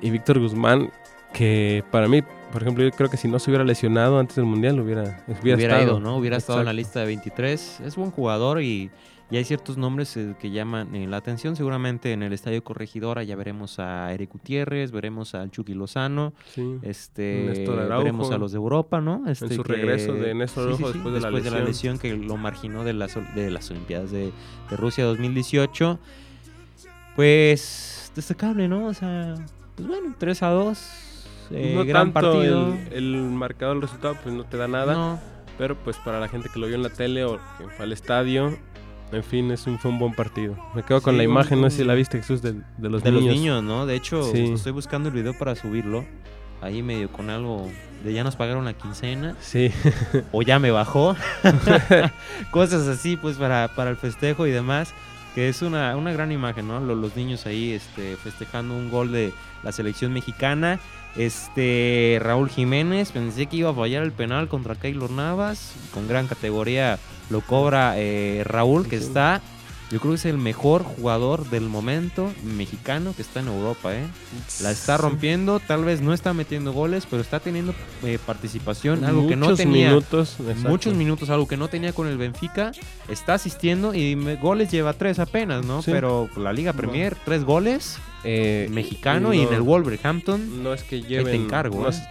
Y Víctor Guzmán, que para mí, por ejemplo, yo creo que si no se hubiera lesionado antes del Mundial, hubiera, hubiera, Hubiera, estado. ido, ¿no? Hubiera estado en la lista de 23. Es buen jugador y, y hay ciertos nombres eh, que llaman eh, la atención. Seguramente en el Estadio Corregidora ya veremos a Eric Gutiérrez, veremos al Chucky Lozano, Sí. este, Néstor Araujo. veremos a los de Europa, ¿no? Este, su que- regreso de Néstor Araujo después de la lesión que lo marginó de las, de las Olimpiadas de, de Rusia 2018. Pues destacable, ¿no? O sea, pues bueno, 3 a 2. Eh, no gran tanto partido. El, el marcador, el resultado, pues no te da nada. No, Pero pues para la gente que lo vio en la tele o que fue al estadio, en fin, es un, fue un buen partido. Me quedo con Sí, la un- imagen, no sé si un- la viste Jesús, de, de los de niños. los niños, ¿no? De hecho, Sí. estoy buscando el video para subirlo. Ahí medio con algo de ya nos pagaron la quincena Sí, o ya me bajó. Cosas así, pues para, para el festejo y demás. Que es una, una gran imagen, ¿no? Lo- Los, niños ahí este, festejando un gol de la selección mexicana. Este Raúl Jiménez, pensé que iba a fallar el penal contra Keylor Navas. Con gran categoría lo cobra eh, Raúl, que está, yo creo que es el mejor jugador del momento mexicano que está en Europa, ¿eh? La está rompiendo, tal vez no está metiendo goles, pero está teniendo eh, participación, algo que no Muchos tenía. minutos. exacto. Muchos minutos, algo que no tenía con el Benfica. Está asistiendo y me- goles lleva tres apenas, ¿no? Sí. Pero la Liga Premier, tres goles. Eh, Mexicano y en el Wolverhampton. No es que lleven. te encargo, no, ¿eh?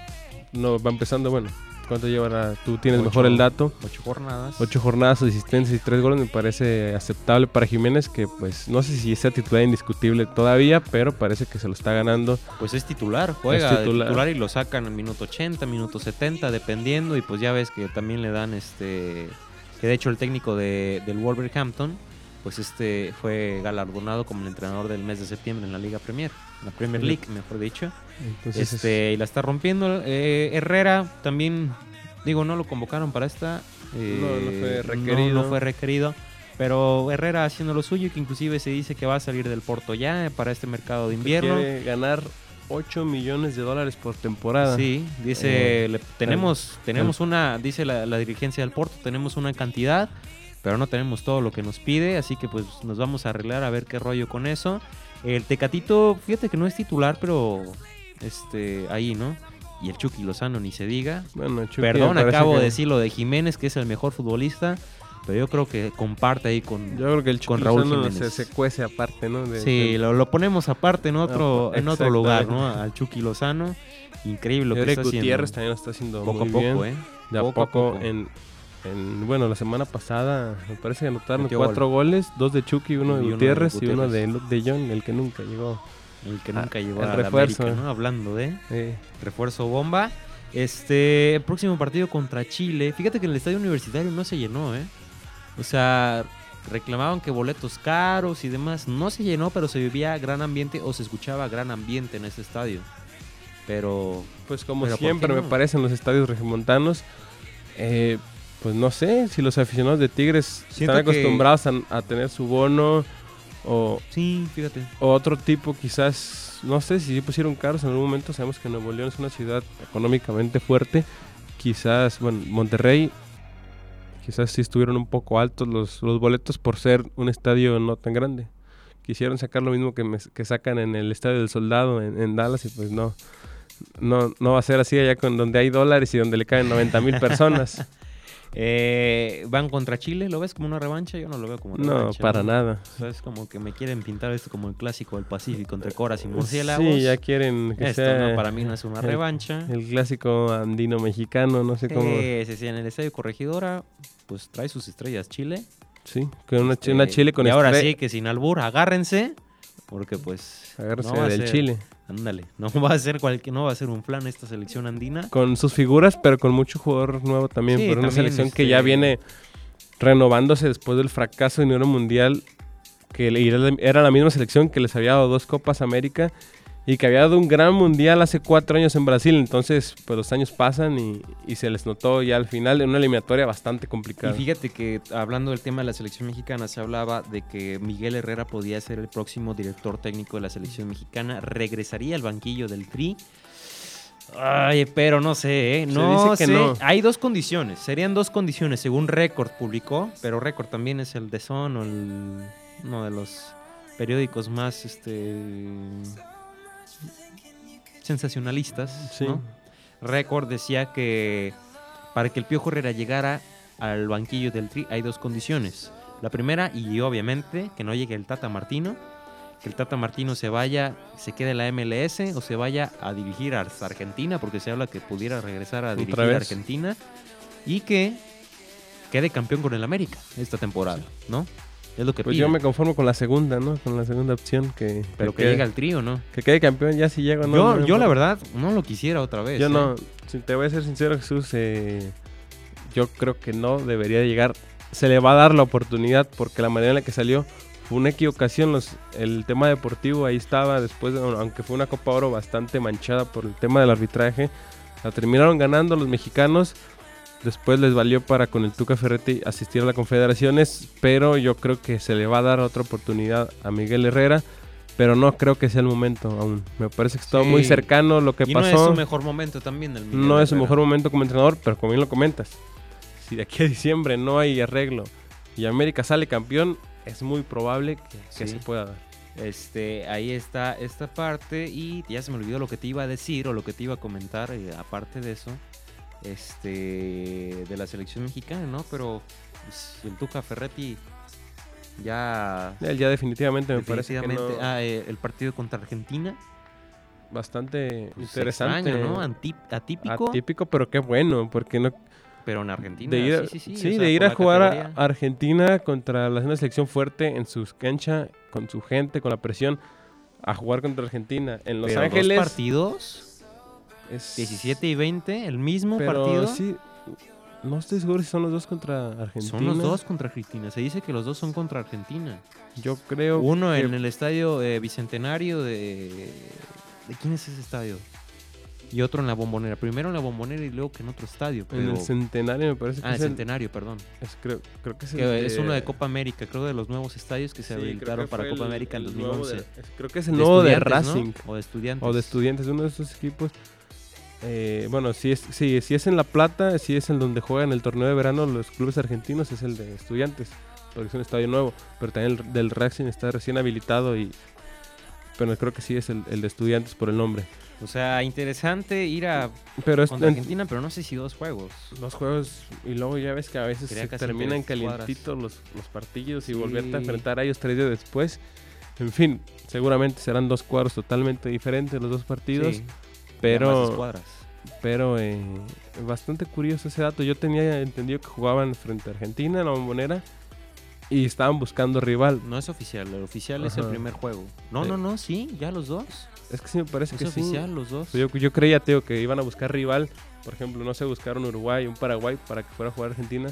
no, va empezando, bueno. ¿Cuánto llevará? Tú tienes Ocho. mejor el dato. Ocho jornadas. Ocho jornadas, asistencias y tres goles me parece aceptable para Jiménez, que pues no sé si sea titular indiscutible todavía, pero parece que se lo está ganando. Pues es titular, juega Es titular. titular. y lo sacan en minuto 80, minuto 70, dependiendo. Y pues ya ves que también le dan este. Que de hecho el técnico de, del Wolverhampton, pues este fue galardonado como el entrenador del mes de septiembre en la Liga Premier. La Premier. League, mejor dicho. Entonces, este, y la está rompiendo. Eh, Herrera también, digo, no lo convocaron para esta. eh, No, no fue requerido. No, fue requerido. Pero Herrera haciendo lo suyo, que inclusive se dice que va a salir del Porto ya para este mercado de invierno. quiere ganar 8 millones de dólares por temporada. Sí, dice, Eh, le- tenemos, tenemos una, dice la, la dirigencia del Porto, tenemos una cantidad, pero no tenemos todo lo que nos pide, así que pues nos vamos a arreglar a ver qué rollo con eso. El Tecatito, fíjate que no es titular, pero este ahí, ¿no? Y el Chucky Lozano ni se diga. Bueno, Chucky Perdón, acabo que- de decir lo de Jiménez, que es el mejor futbolista, pero yo creo que comparte ahí con... Yo creo que el con Raúl Lozano se, Jiménez. se cuece aparte, ¿no? De- Sí, de- lo, lo ponemos aparte en otro, Ah, en otro lugar, ¿no? Al Chucky Lozano. Increíble lo que está haciendo. También lo está haciendo poco muy a poco, bien. ¿eh? De a Poco a poco, poco. En, en- bueno, la semana pasada me parece que anotaron Metió cuatro goles, dos de Chucky, uno de Gutiérrez y uno de de Jong, el que nunca llegó. El que nunca llegó el a la refuerzo. América, ¿no? Hablando de refuerzo bomba. Este, el próximo partido contra Chile. Fíjate que en el estadio universitario no se llenó, ¿eh? O sea, reclamaban que boletos caros y demás. No se llenó, pero se vivía gran ambiente o se escuchaba gran ambiente en ese estadio. Pero pues como Pero ¿por siempre me no? parece en los estadios regimontanos, eh, pues no sé si los aficionados de Tigres Siento están que- acostumbrados a, a tener su bono o, sí, fíjate. o otro tipo quizás, no sé si pusieron caros en algún momento, sabemos que Nuevo León es una ciudad económicamente fuerte, quizás, bueno, Monterrey, quizás sí estuvieron un poco altos los, los boletos por ser un estadio no tan grande. Quisieron sacar lo mismo que, me- que sacan en el Estadio del Soldado en, en Dallas y pues no, no, no va a ser así allá con donde hay dólares y donde le caen 90 mil personas. Eh, van contra Chile, ¿lo ves como una revancha? Yo no lo veo como no, revancha. para nada. O sea, es como que me quieren pintar esto como el clásico del Pacífico entre coras y murciélagos. Sí, ya quieren que Esto sea no, para mí no es una el- revancha. el clásico andino mexicano, no sé cómo. Sí, sí, sí, en el estadio Corregidora, pues trae sus estrellas Chile. Sí, con una, Este, una chile con Y ahora sí que sin albur, agárrense, porque pues Agárrese no va a del Chile. Ándale, no va a ser cualquier, no va a ser un flan esta selección andina. Con sus figuras, pero con mucho jugador nuevo también. Sí, por una selección que este- ya viene renovándose después del fracaso en el mundial. Que le- era la- era la misma selección que les había dado dos Copas América y que había dado un gran mundial hace cuatro años en Brasil. Entonces, pues los años pasan y, y se les notó ya al final en una eliminatoria bastante Y complicada. fíjate que hablando del tema de la selección mexicana, se hablaba de que Miguel Herrera podía ser el próximo director técnico de la selección mexicana, regresaría al banquillo del Tri. Ay, pero no sé, ¿eh? No sé. no. Hay dos condiciones. Serían dos condiciones, según Record publicó. Pero Record también es el de Son o el, uno de los periódicos más este, sensacionalistas. Sí. ¿no? Record decía que para que el Piojo Herrera llegara al banquillo del Tri hay dos condiciones. La primera, y obviamente, que no llegue el Tata Martino, que el Tata Martino se vaya, se quede en la MLS o se vaya a dirigir a Argentina, porque se habla que pudiera regresar a dirigir a. Argentina, y que quede campeón con el América esta temporada, ¿no? Es lo que Pues yo me conformo con la segunda, ¿no? Con la segunda opción que... Pero que quede- llegue al trío, ¿no? Que quede campeón ya si llego, ¿no? yo, no me yo la verdad no lo quisiera otra vez. Yo ¿eh? no, si te voy a ser sincero, Jesús, eh, yo creo que no debería de llegar. Se le va a dar la oportunidad porque la manera en la que salió fue una equivocación. Los, el tema deportivo ahí estaba, después, de- aunque fue una Copa Oro bastante manchada por el tema del arbitraje, la terminaron ganando los mexicanos. Después les valió para con el Tuca Ferretti asistir a las confederaciones, pero yo creo que se le va a dar otra oportunidad a Miguel Herrera, pero no creo que sea el momento aún. Me parece que está Sí. muy cercano lo que y pasó. no es su mejor momento también el Miguel No es su mejor momento como entrenador, pero como bien lo comentas, si de aquí a diciembre no hay arreglo y América sale campeón, es muy probable que, que Sí. se pueda dar. Este, ahí está esta parte y ya se me olvidó lo que te iba a decir o lo que te iba a comentar eh, aparte de eso, este, de la selección mexicana, ¿no? Pero pues, el Tuca Ferretti ya Él ya definitivamente me parece que definitivamente, no- ah, eh, el partido contra Argentina, bastante pues, interesante, extraño, ¿no? Antí- atípico, atípico, pero qué bueno, porque no pero en Argentina, de ir, a- sí, sí, sí, sí, o sea, de ir a jugar a categoría. Argentina contra la una selección fuerte en sus cancha, con su gente, con la presión, a jugar contra Argentina en Los Pero dos Ángeles. partidos, es- 17 y 20, el mismo pero partido. sí, no estoy seguro si son los dos contra Argentina. Son los dos contra Argentina. Se dice que los dos son contra Argentina. Yo creo Uno que en el estadio eh, Bicentenario de... ¿De quién es ese estadio? Y otro en la Bombonera. Primero en la Bombonera y luego que en otro estadio. en el centenario me parece que Ah, es, el- Centenario, perdón. es- creo, creo que es, el Que es uno de Copa América, creo de los nuevos estadios que se sí, habilitaron para Copa el- América en el nuevo 2011. de- creo que es el nuevo de. Racing O de estudiantes. o de estudiantes, uno de esos equipos. Eh, bueno, si es, sí, si es en La Plata, si es en donde juegan el torneo de verano los clubes argentinos, es el de estudiantes, porque es un estadio nuevo, pero también el del Racing está recién habilitado y... Pero creo que sí es el, el de estudiantes por el nombre. O sea, interesante ir a Pero es contra en- Argentina, pero no sé si dos juegos. los juegos y luego ya ves que a veces se terminan calientitos los, los partidos y volverte a enfrentar a ellos tres días después. En fin, seguramente serán dos cuadros totalmente diferentes los dos partidos, Sí, pero pero eh, bastante curioso ese dato. Yo tenía entendido que jugaban frente a Argentina en la bombonera y estaban buscando rival. No es oficial, el oficial es el primer juego. No, Eh. no, no, sí, ya los dos. Es que sí me parece Es que sí. oficial los dos. Yo, yo creía, Teo, que iban a buscar rival. Por ejemplo, no sé, buscar un Uruguay, un Paraguay para que fuera a jugar Argentina.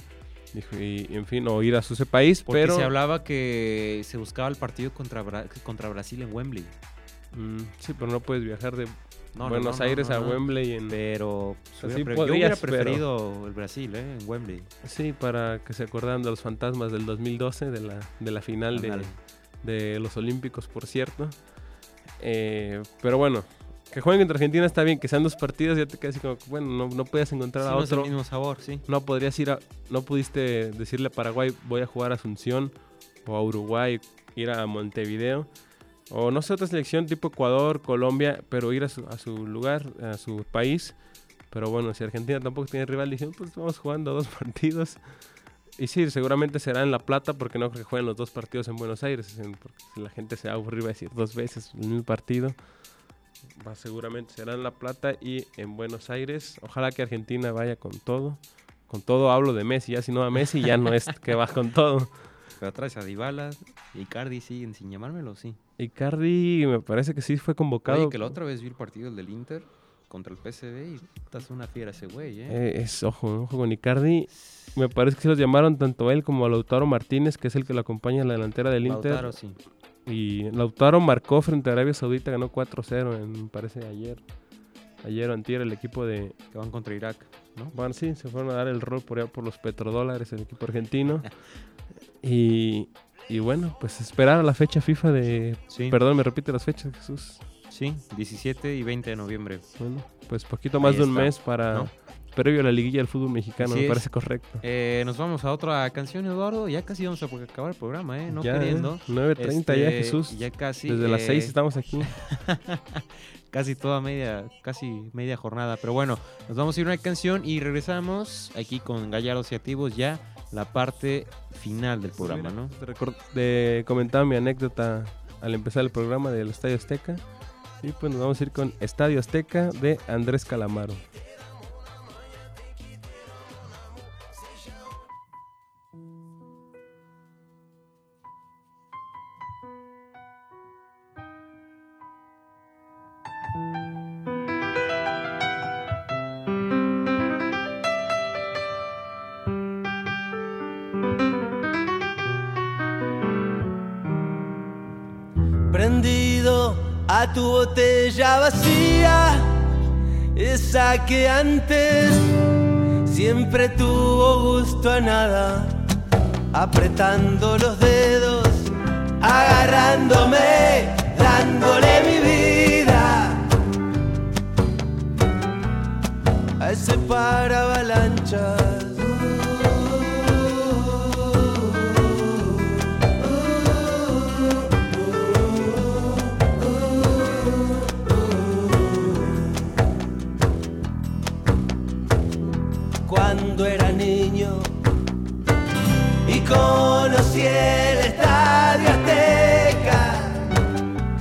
Dijo, y, en fin, o ir a su país, Porque pero... se hablaba que se buscaba el partido contra, Bra- contra Brasil en Wembley. Mm, sí, pero no puedes viajar de No, no, Buenos no, no, Aires no, a no. Wembley en... Pero hubiera sí pre- yo hubiera pero- preferido el Brasil, ¿eh? En Wembley. Sí, para que se acordaran de los fantasmas del 2012, de la, de la final de, de los Olímpicos, por cierto. Eh, pero bueno, que jueguen contra Argentina está bien, que sean dos partidos, ya te quedas así como, que, bueno, no, no puedes encontrar Sí, a no es el otro. mismo sabor, sí. No podrías ir a, no pudiste decirle a Paraguay, voy a jugar a Asunción, o a Uruguay, ir a Montevideo, o no sé, otra selección tipo Ecuador, Colombia, pero ir a su, a su lugar, a su país. Pero bueno, si Argentina tampoco tiene rival, dijeron, pues vamos jugando dos partidos. Y sí, seguramente será en La Plata, porque no creo que jueguen los dos partidos en Buenos Aires, porque la gente se va a aburrir, va a decir dos veces el mismo partido. Va, seguramente será en La Plata y en Buenos Aires. Ojalá que Argentina vaya con todo. Con todo hablo de Messi, ya si no a Messi ya no es que va con todo. Pero atrás a Dybala y Icardi siguen sin llamármelo, sí. Icardi me parece que sí fue convocado. Oye, que la otra vez vi el partido del Inter contra el PSV y estás una fiera ese güey, ¿eh? Eh, es ojo, ojo con Icardi. Me parece que sí los llamaron tanto a él como a Lautaro Martínez, que es el que lo acompaña en la delantera del Inter. Lautaro, sí. Y Lautaro marcó frente a Arabia Saudita, ganó 4-0, en- me parece ayer. Ayer o antier el equipo de... Que van contra Irak, ¿no? Bueno, sí, se fueron a dar el rol por por los petrodólares, el equipo argentino. y, y bueno, pues esperar a la fecha FIFA de... Sí. Perdón, me repite las fechas, Jesús. Sí, 17 y 20 de noviembre. Bueno, pues poquito más Ahí de un está, mes para ¿no? previo a la liguilla del fútbol mexicano, Así me es. parece correcto. Eh, nos vamos a otra canción, Eduardo. Ya casi vamos a acabar el programa, ¿eh? No ya, queriendo. 9.30 ya, Este, Jesús. Ya casi. Desde las eh, 6 estamos aquí. casi toda media, casi media jornada. Pero bueno, nos vamos a ir a una canción y regresamos aquí con Gallardos y Activos ya la parte final del programa, ¿no? Te comentar mi anécdota al empezar el programa del Estadio Azteca. Y pues nos vamos a ir con Estadio Azteca de Andrés Calamaro. Vacía, esa que antes siempre tuvo gusto a nada, apretando los dedos, agarrándome, dándole mi vida a ese para avalanchas. Conocí el estadio Azteca.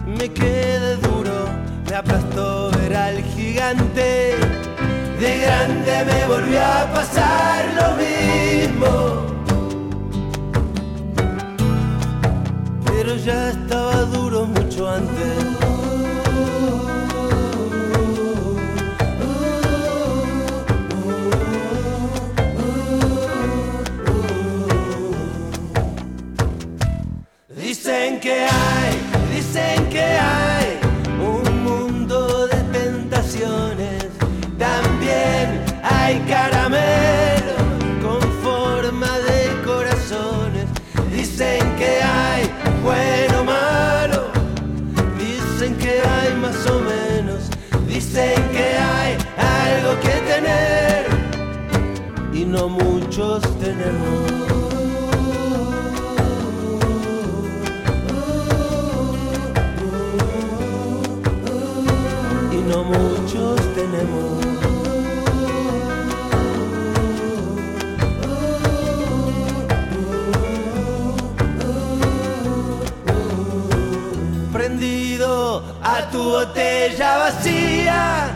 Me quedé duro, me aplastó ver al gigante. De grande me volvió a pasar lo mismo. Pero ya estaba duro mucho antes. Tu botella vacía,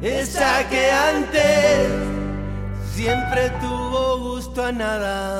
esa que antes tuvo gusto a nada.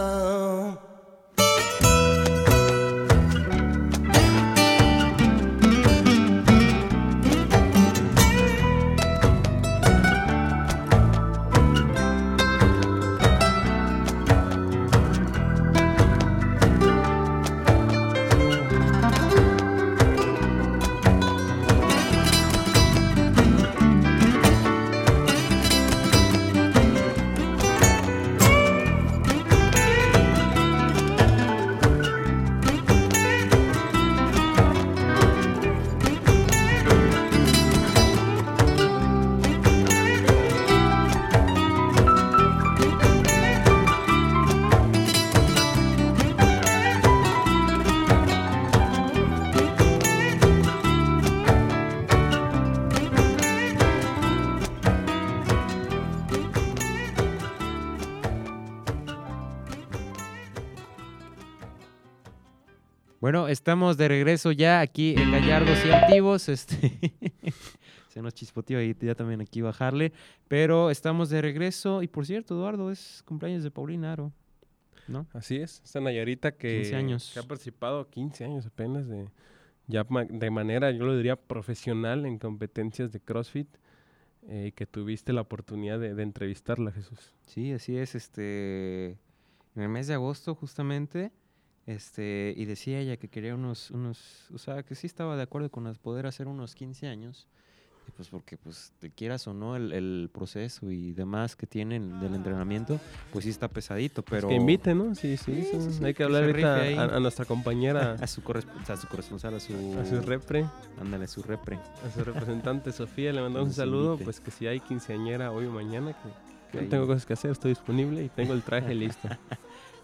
Bueno, estamos de regreso ya aquí en Gallardos y Activos. Este, se nos chispoteó ahí ya también aquí bajarle. Pero estamos de regreso. Y por cierto, Eduardo, es cumpleaños de Paulina Aro. ¿No? Así es, esta Nayarita que, 15 años. que ha participado 15 años apenas de ya de manera, yo lo diría, profesional en competencias de CrossFit eh, y que tuviste la oportunidad de, de entrevistarla, Jesús. Sí, así es. Este, en el mes de agosto, justamente. Este, y decía ella que quería unos, unos, o sea, que sí estaba de acuerdo con las- poder hacer unos 15 años. Pues porque, pues, te quieras o no, el, el proceso y demás que tienen del entrenamiento, pues sí está pesadito, pero... Que invite, ¿no? Sí, sí. Sí, sí, sí, Hay que hablar ahorita a, a nuestra compañera, A su, a su corresponsal, a su... a su repre, Ándale, su repre. a su representante Sofía. Le mandamos un saludo. invite. Pues que si hay quinceañera hoy o mañana, que, que no tengo cosas que hacer, estoy disponible y tengo el traje listo.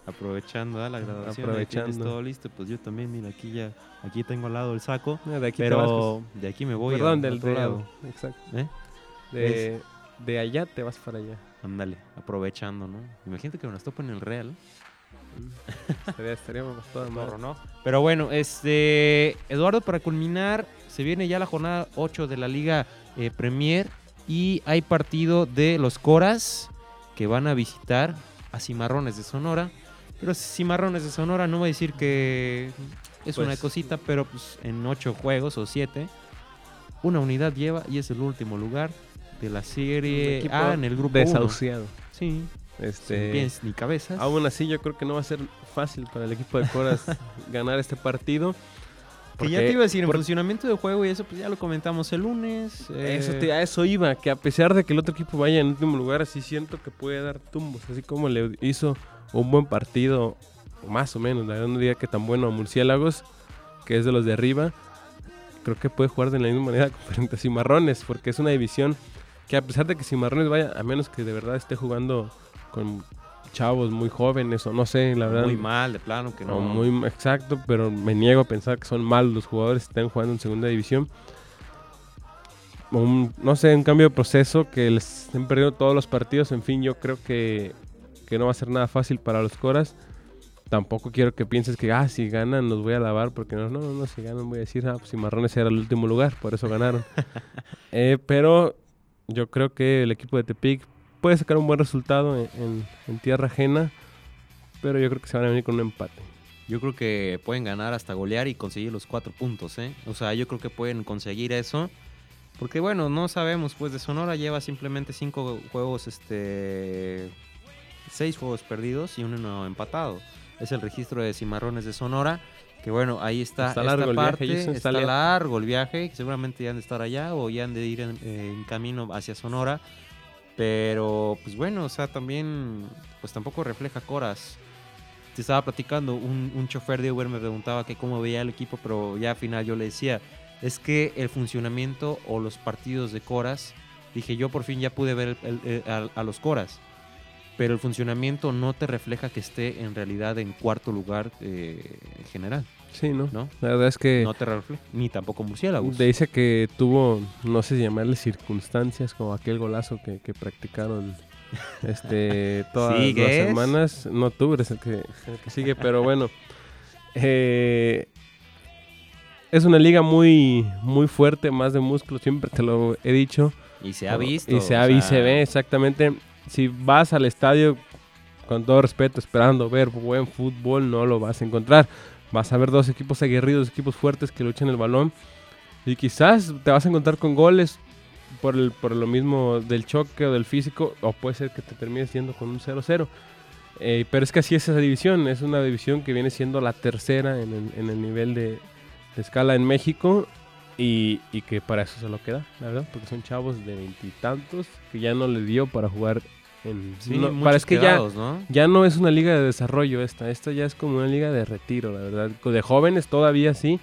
Aprovechando ¿ah? la graduación, tienes Aprovechando. todo listo, pues yo también, mira, aquí ya, aquí tengo al lado el saco, De aquí te vas, pero de aquí me voy pues, Perdón, del otro de, lado. Exacto. ¿eh? De, de allá te vas para allá. Ándale, aprovechando, ¿no? Imagínate que nos topen el Real. Estaría, estaríamos toda madre. ¿no? Pero bueno, este Eduardo, para culminar, se viene ya la jornada 8 de la Liga eh, Premier y hay partido de los Coras que van a visitar a Cimarrones de Sonora. Pero Cimarrones de Sonora no voy a decir que es una Pues- cosita, pero pues en 8 juegos o 7, una unidad lleva y es el último lugar de la serie A en el grupo 1. Desahuciado. Sí, Este, sin pies ni cabezas. Aún así, yo creo que no va a ser fácil para el equipo de Coras ganar este partido. Que ya porque- te iba a decir, en funcionamiento de juego y eso, pues ya lo comentamos el lunes. eh, Eso, te- a eso iba, que a pesar de que el otro equipo vaya en último lugar, sí siento que puede dar tumbos, así como le hizo un buen partido, más o menos, la verdad no diría que tan bueno a Murciélagos, que es de los de arriba, creo que puede jugar de la misma manera frente a Cimarrones, porque es una división que a pesar de que Cimarrones vaya, a menos que de verdad esté jugando con chavos muy jóvenes o no sé, la verdad. muy mal, de plano, que no. Muy exacto, pero me niego a pensar que son malos los jugadores que están jugando en segunda división. Un- no sé, un cambio de proceso que les estén perdiendo todos los partidos. En fin, yo creo que, que no va a ser nada fácil para los Coras. Tampoco quiero que pienses que, ah, si ganan los voy a lavar, porque no, no, no, si ganan voy a decir, ah, pues si Marrones era el último lugar, por eso ganaron. Eh, pero yo creo que el equipo de Tepic puede sacar un buen resultado en, en- en tierra ajena, pero yo creo que se van a venir con un empate. Yo creo que pueden ganar hasta golear y conseguir los cuatro puntos, ¿eh? O sea, yo creo que pueden conseguir eso. Porque bueno, no sabemos, pues de Sonora lleva simplemente cinco juegos, este... Seis juegos perdidos y uno empatado. Es el registro de Cimarrones de Sonora. Que bueno, ahí está, Está esta largo el viaje, parte. Está está lar- largo el viaje. que Seguramente ya han de estar allá o ya han de ir en, en camino hacia Sonora. Pero, pues bueno, o sea, también, pues tampoco refleja Coras. Te estaba platicando, un, un chofer de Uber me preguntaba que cómo veía el equipo, pero ya al final yo le decía, es que el funcionamiento o los partidos de Coras, dije, yo por fin ya pude ver el- el- el- a, a los Coras, pero el funcionamiento no te refleja que esté en realidad en cuarto lugar eh, general, Sí, ¿no? ¿no? La verdad es que No te refleja, ni tampoco Murciélagos. te dice que tuvo, no sé si llamarle circunstancias, como aquel golazo que, que practicaron este, todas las semanas. No tú eres el que, el que sigue, pero bueno. Eh, es una liga muy, muy fuerte, más de músculo, siempre te lo he dicho. Y se ha visto. Y se, ha, sea, se ve exactamente. Si vas al estadio, con todo respeto, esperando ver buen fútbol, no lo vas a encontrar. Vas a ver dos equipos aguerridos, equipos fuertes que luchan el balón. Y quizás te vas a encontrar con goles por, el, por lo mismo del choque o del físico. O puede ser que te termines yendo con un 0-0. Eh, pero es que así es esa división. Es una división que viene siendo la tercera en el, nivel de, de escala en México. Y, y que para eso se lo queda, la verdad, porque son chavos de veintitantos que ya no le dio para jugar en... Sí, no, es que ya, ¿no? ya no es una liga de desarrollo esta, esta ya es como una liga de retiro, la verdad. De jóvenes todavía sí,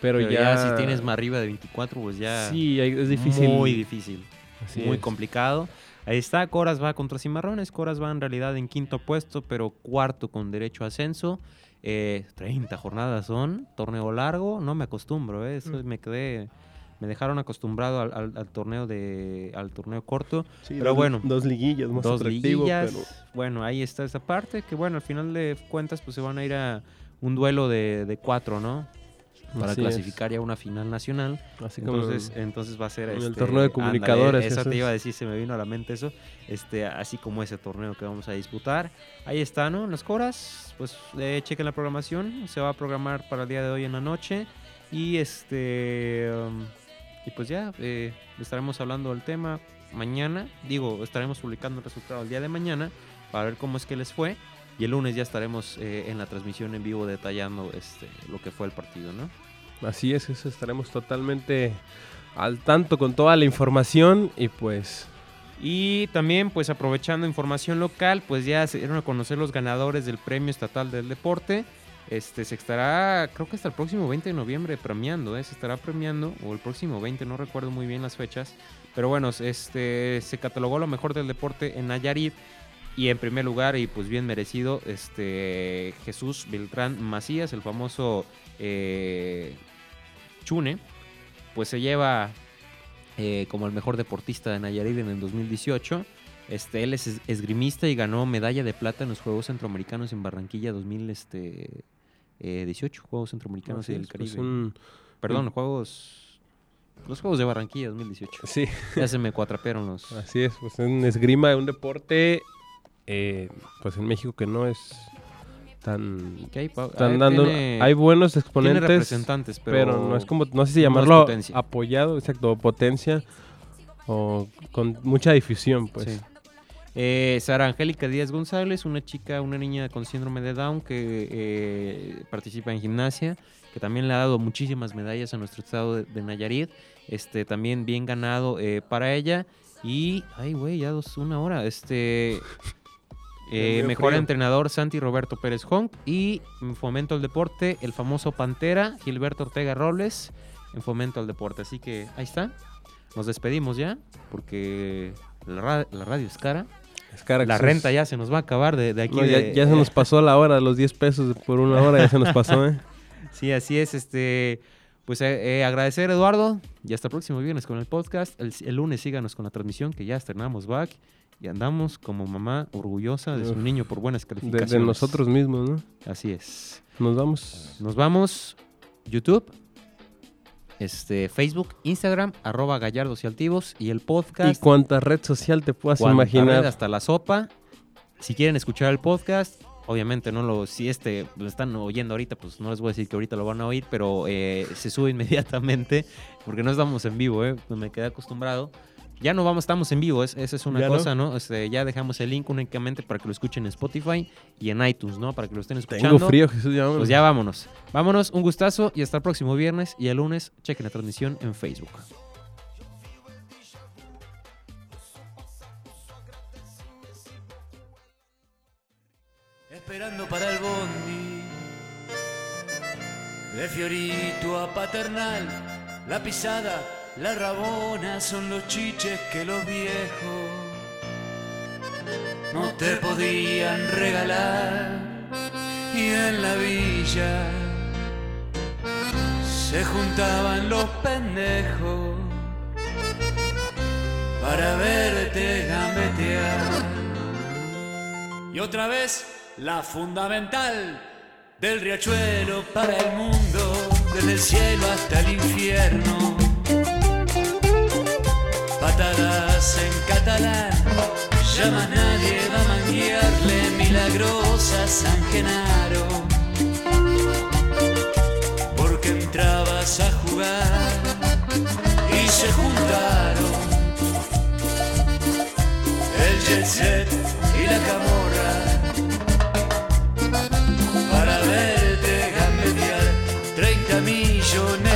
pero, Pero ya... ya si tienes más arriba de 24, pues ya Sí, es difícil. muy difícil, Así muy es. complicado. Ahí está, Coras va contra Cimarrones, Coras va en realidad en quinto puesto, pero cuarto con derecho a ascenso. Eh, 30 jornadas son, torneo largo, no me acostumbro, ¿eh? Eso Mm. me quedé, me dejaron acostumbrado al, al- al torneo de, al torneo corto. Sí, pero dos- bueno, Dos liguillas más dos atractivo, liguillas. pero... Bueno, ahí está esa parte, que bueno, al final de cuentas, pues se van a ir a un duelo de, de cuatro, ¿no? Para Así es. clasificar ya una final nacional. Así como Entonces, entonces va a ser en el este, torneo de comunicadores, eso eso te iba a decir, se me vino a la mente eso. Este, así como ese torneo que vamos a disputar. Ahí está, ¿no? Las coras. Pues eh, chequen la programación. Se va a programar para el día de hoy en la noche. Y este. um, y pues ya, eh, estaremos hablando del tema mañana. Digo, estaremos publicando el resultado el día de mañana para ver cómo es que les fue. Y el lunes ya estaremos eh, en la transmisión en vivo detallando este, lo que fue el partido, ¿no? Así es, eso estaremos totalmente al tanto con toda la información y pues Y también, pues aprovechando información local, pues ya se dieron a conocer los ganadores del Premio Estatal del Deporte. Este se estará, creo que hasta el próximo 20 de noviembre premiando, ¿eh? se estará premiando, o el próximo 20, no recuerdo muy bien las fechas. Pero bueno, este se catalogó lo mejor del deporte en Nayarit. Y en primer lugar, y pues bien merecido, este Jesús Beltrán Macías, el famoso eh, Chune, pues se lleva eh, como el mejor deportista de Nayarit en el 2018. Este, él es es- esgrimista y ganó medalla de plata en los Juegos Centroamericanos en Barranquilla 2018, Juegos Centroamericanos así y del es, pues, Caribe. un- Perdón, un- Juegos... Los Juegos de Barranquilla 2018. sí, Ya se me cuatrapearon los... así es, pues un esgrima, un deporte eh, pues en México que no es tan hay, están dando tiene- hay buenos exponentes representantes, pero, pero, no es como no sé si llamarlo apoyado exacto potencia o con mucha difusión pues Sí. Eh, Sara Angélica Díaz González, una chica, una niña con síndrome de Down que eh, participa en gimnasia, que también le ha dado muchísimas medallas a nuestro estado de, de Nayarit. Este, también bien ganado eh, para ella. Y, ay, güey, ya dos, una hora. Este, eh, mejor frío. entrenador Santi Roberto Pérez Honk. Y en Fomento al Deporte, el famoso Pantera, Gilberto Ortega Robles, en Fomento al Deporte. Así que ahí está. Nos despedimos ya, porque la, ra- la radio es cara. Es cara La renta ya se nos va a acabar de, de aquí. no, ya, de- ya se nos pasó la hora los 10 pesos por una hora ya se nos pasó ¿eh? Sí, así es. Este, pues eh, eh, agradecer, Eduardo. Y hasta el próximo viernes con el podcast. El, el lunes síganos con la transmisión que ya estrenamos back. Y andamos como mamá orgullosa de su Uf. niño por buenas calificaciones. de nosotros mismos no Así es. nos vamos Nos vamos. YouTube. Este, Facebook, Instagram, arroba gallardos y altivos. Y el y podcast. cuánta red social te puedas imaginar red hasta la sopa. Si quieren escuchar el podcast, obviamente no lo, si este lo están oyendo ahorita, pues no les voy a decir que ahorita lo van a oír, pero eh, se sube inmediatamente porque no estamos en vivo, eh, me quedé acostumbrado. Ya no vamos, estamos en vivo, es- esa es una ¿Ya no? cosa, ¿no? Este, ya dejamos el link únicamente para que lo escuchen en Spotify y en iTunes, ¿no? Para que lo estén escuchando. tengo frío Jesús ya vámonos. Pues ya vámonos. Vámonos, un gustazo y hasta el próximo viernes y el lunes chequen la transmisión en Facebook. Esperando para el bondi. De Fiorito a Paternal, la pisada, la rabona son los chiches que los viejos no te podían regalar. Y en la villa se juntaban los pendejos para verte gambetear. Y otra vez la fundamental del riachuelo para el mundo, desde el cielo hasta el infierno. En catalán, ya más nadie va a manguearle milagrosa San Genaro. Porque entrabas a jugar y se juntaron el jet set y la camorra para verte gambetear 30 millones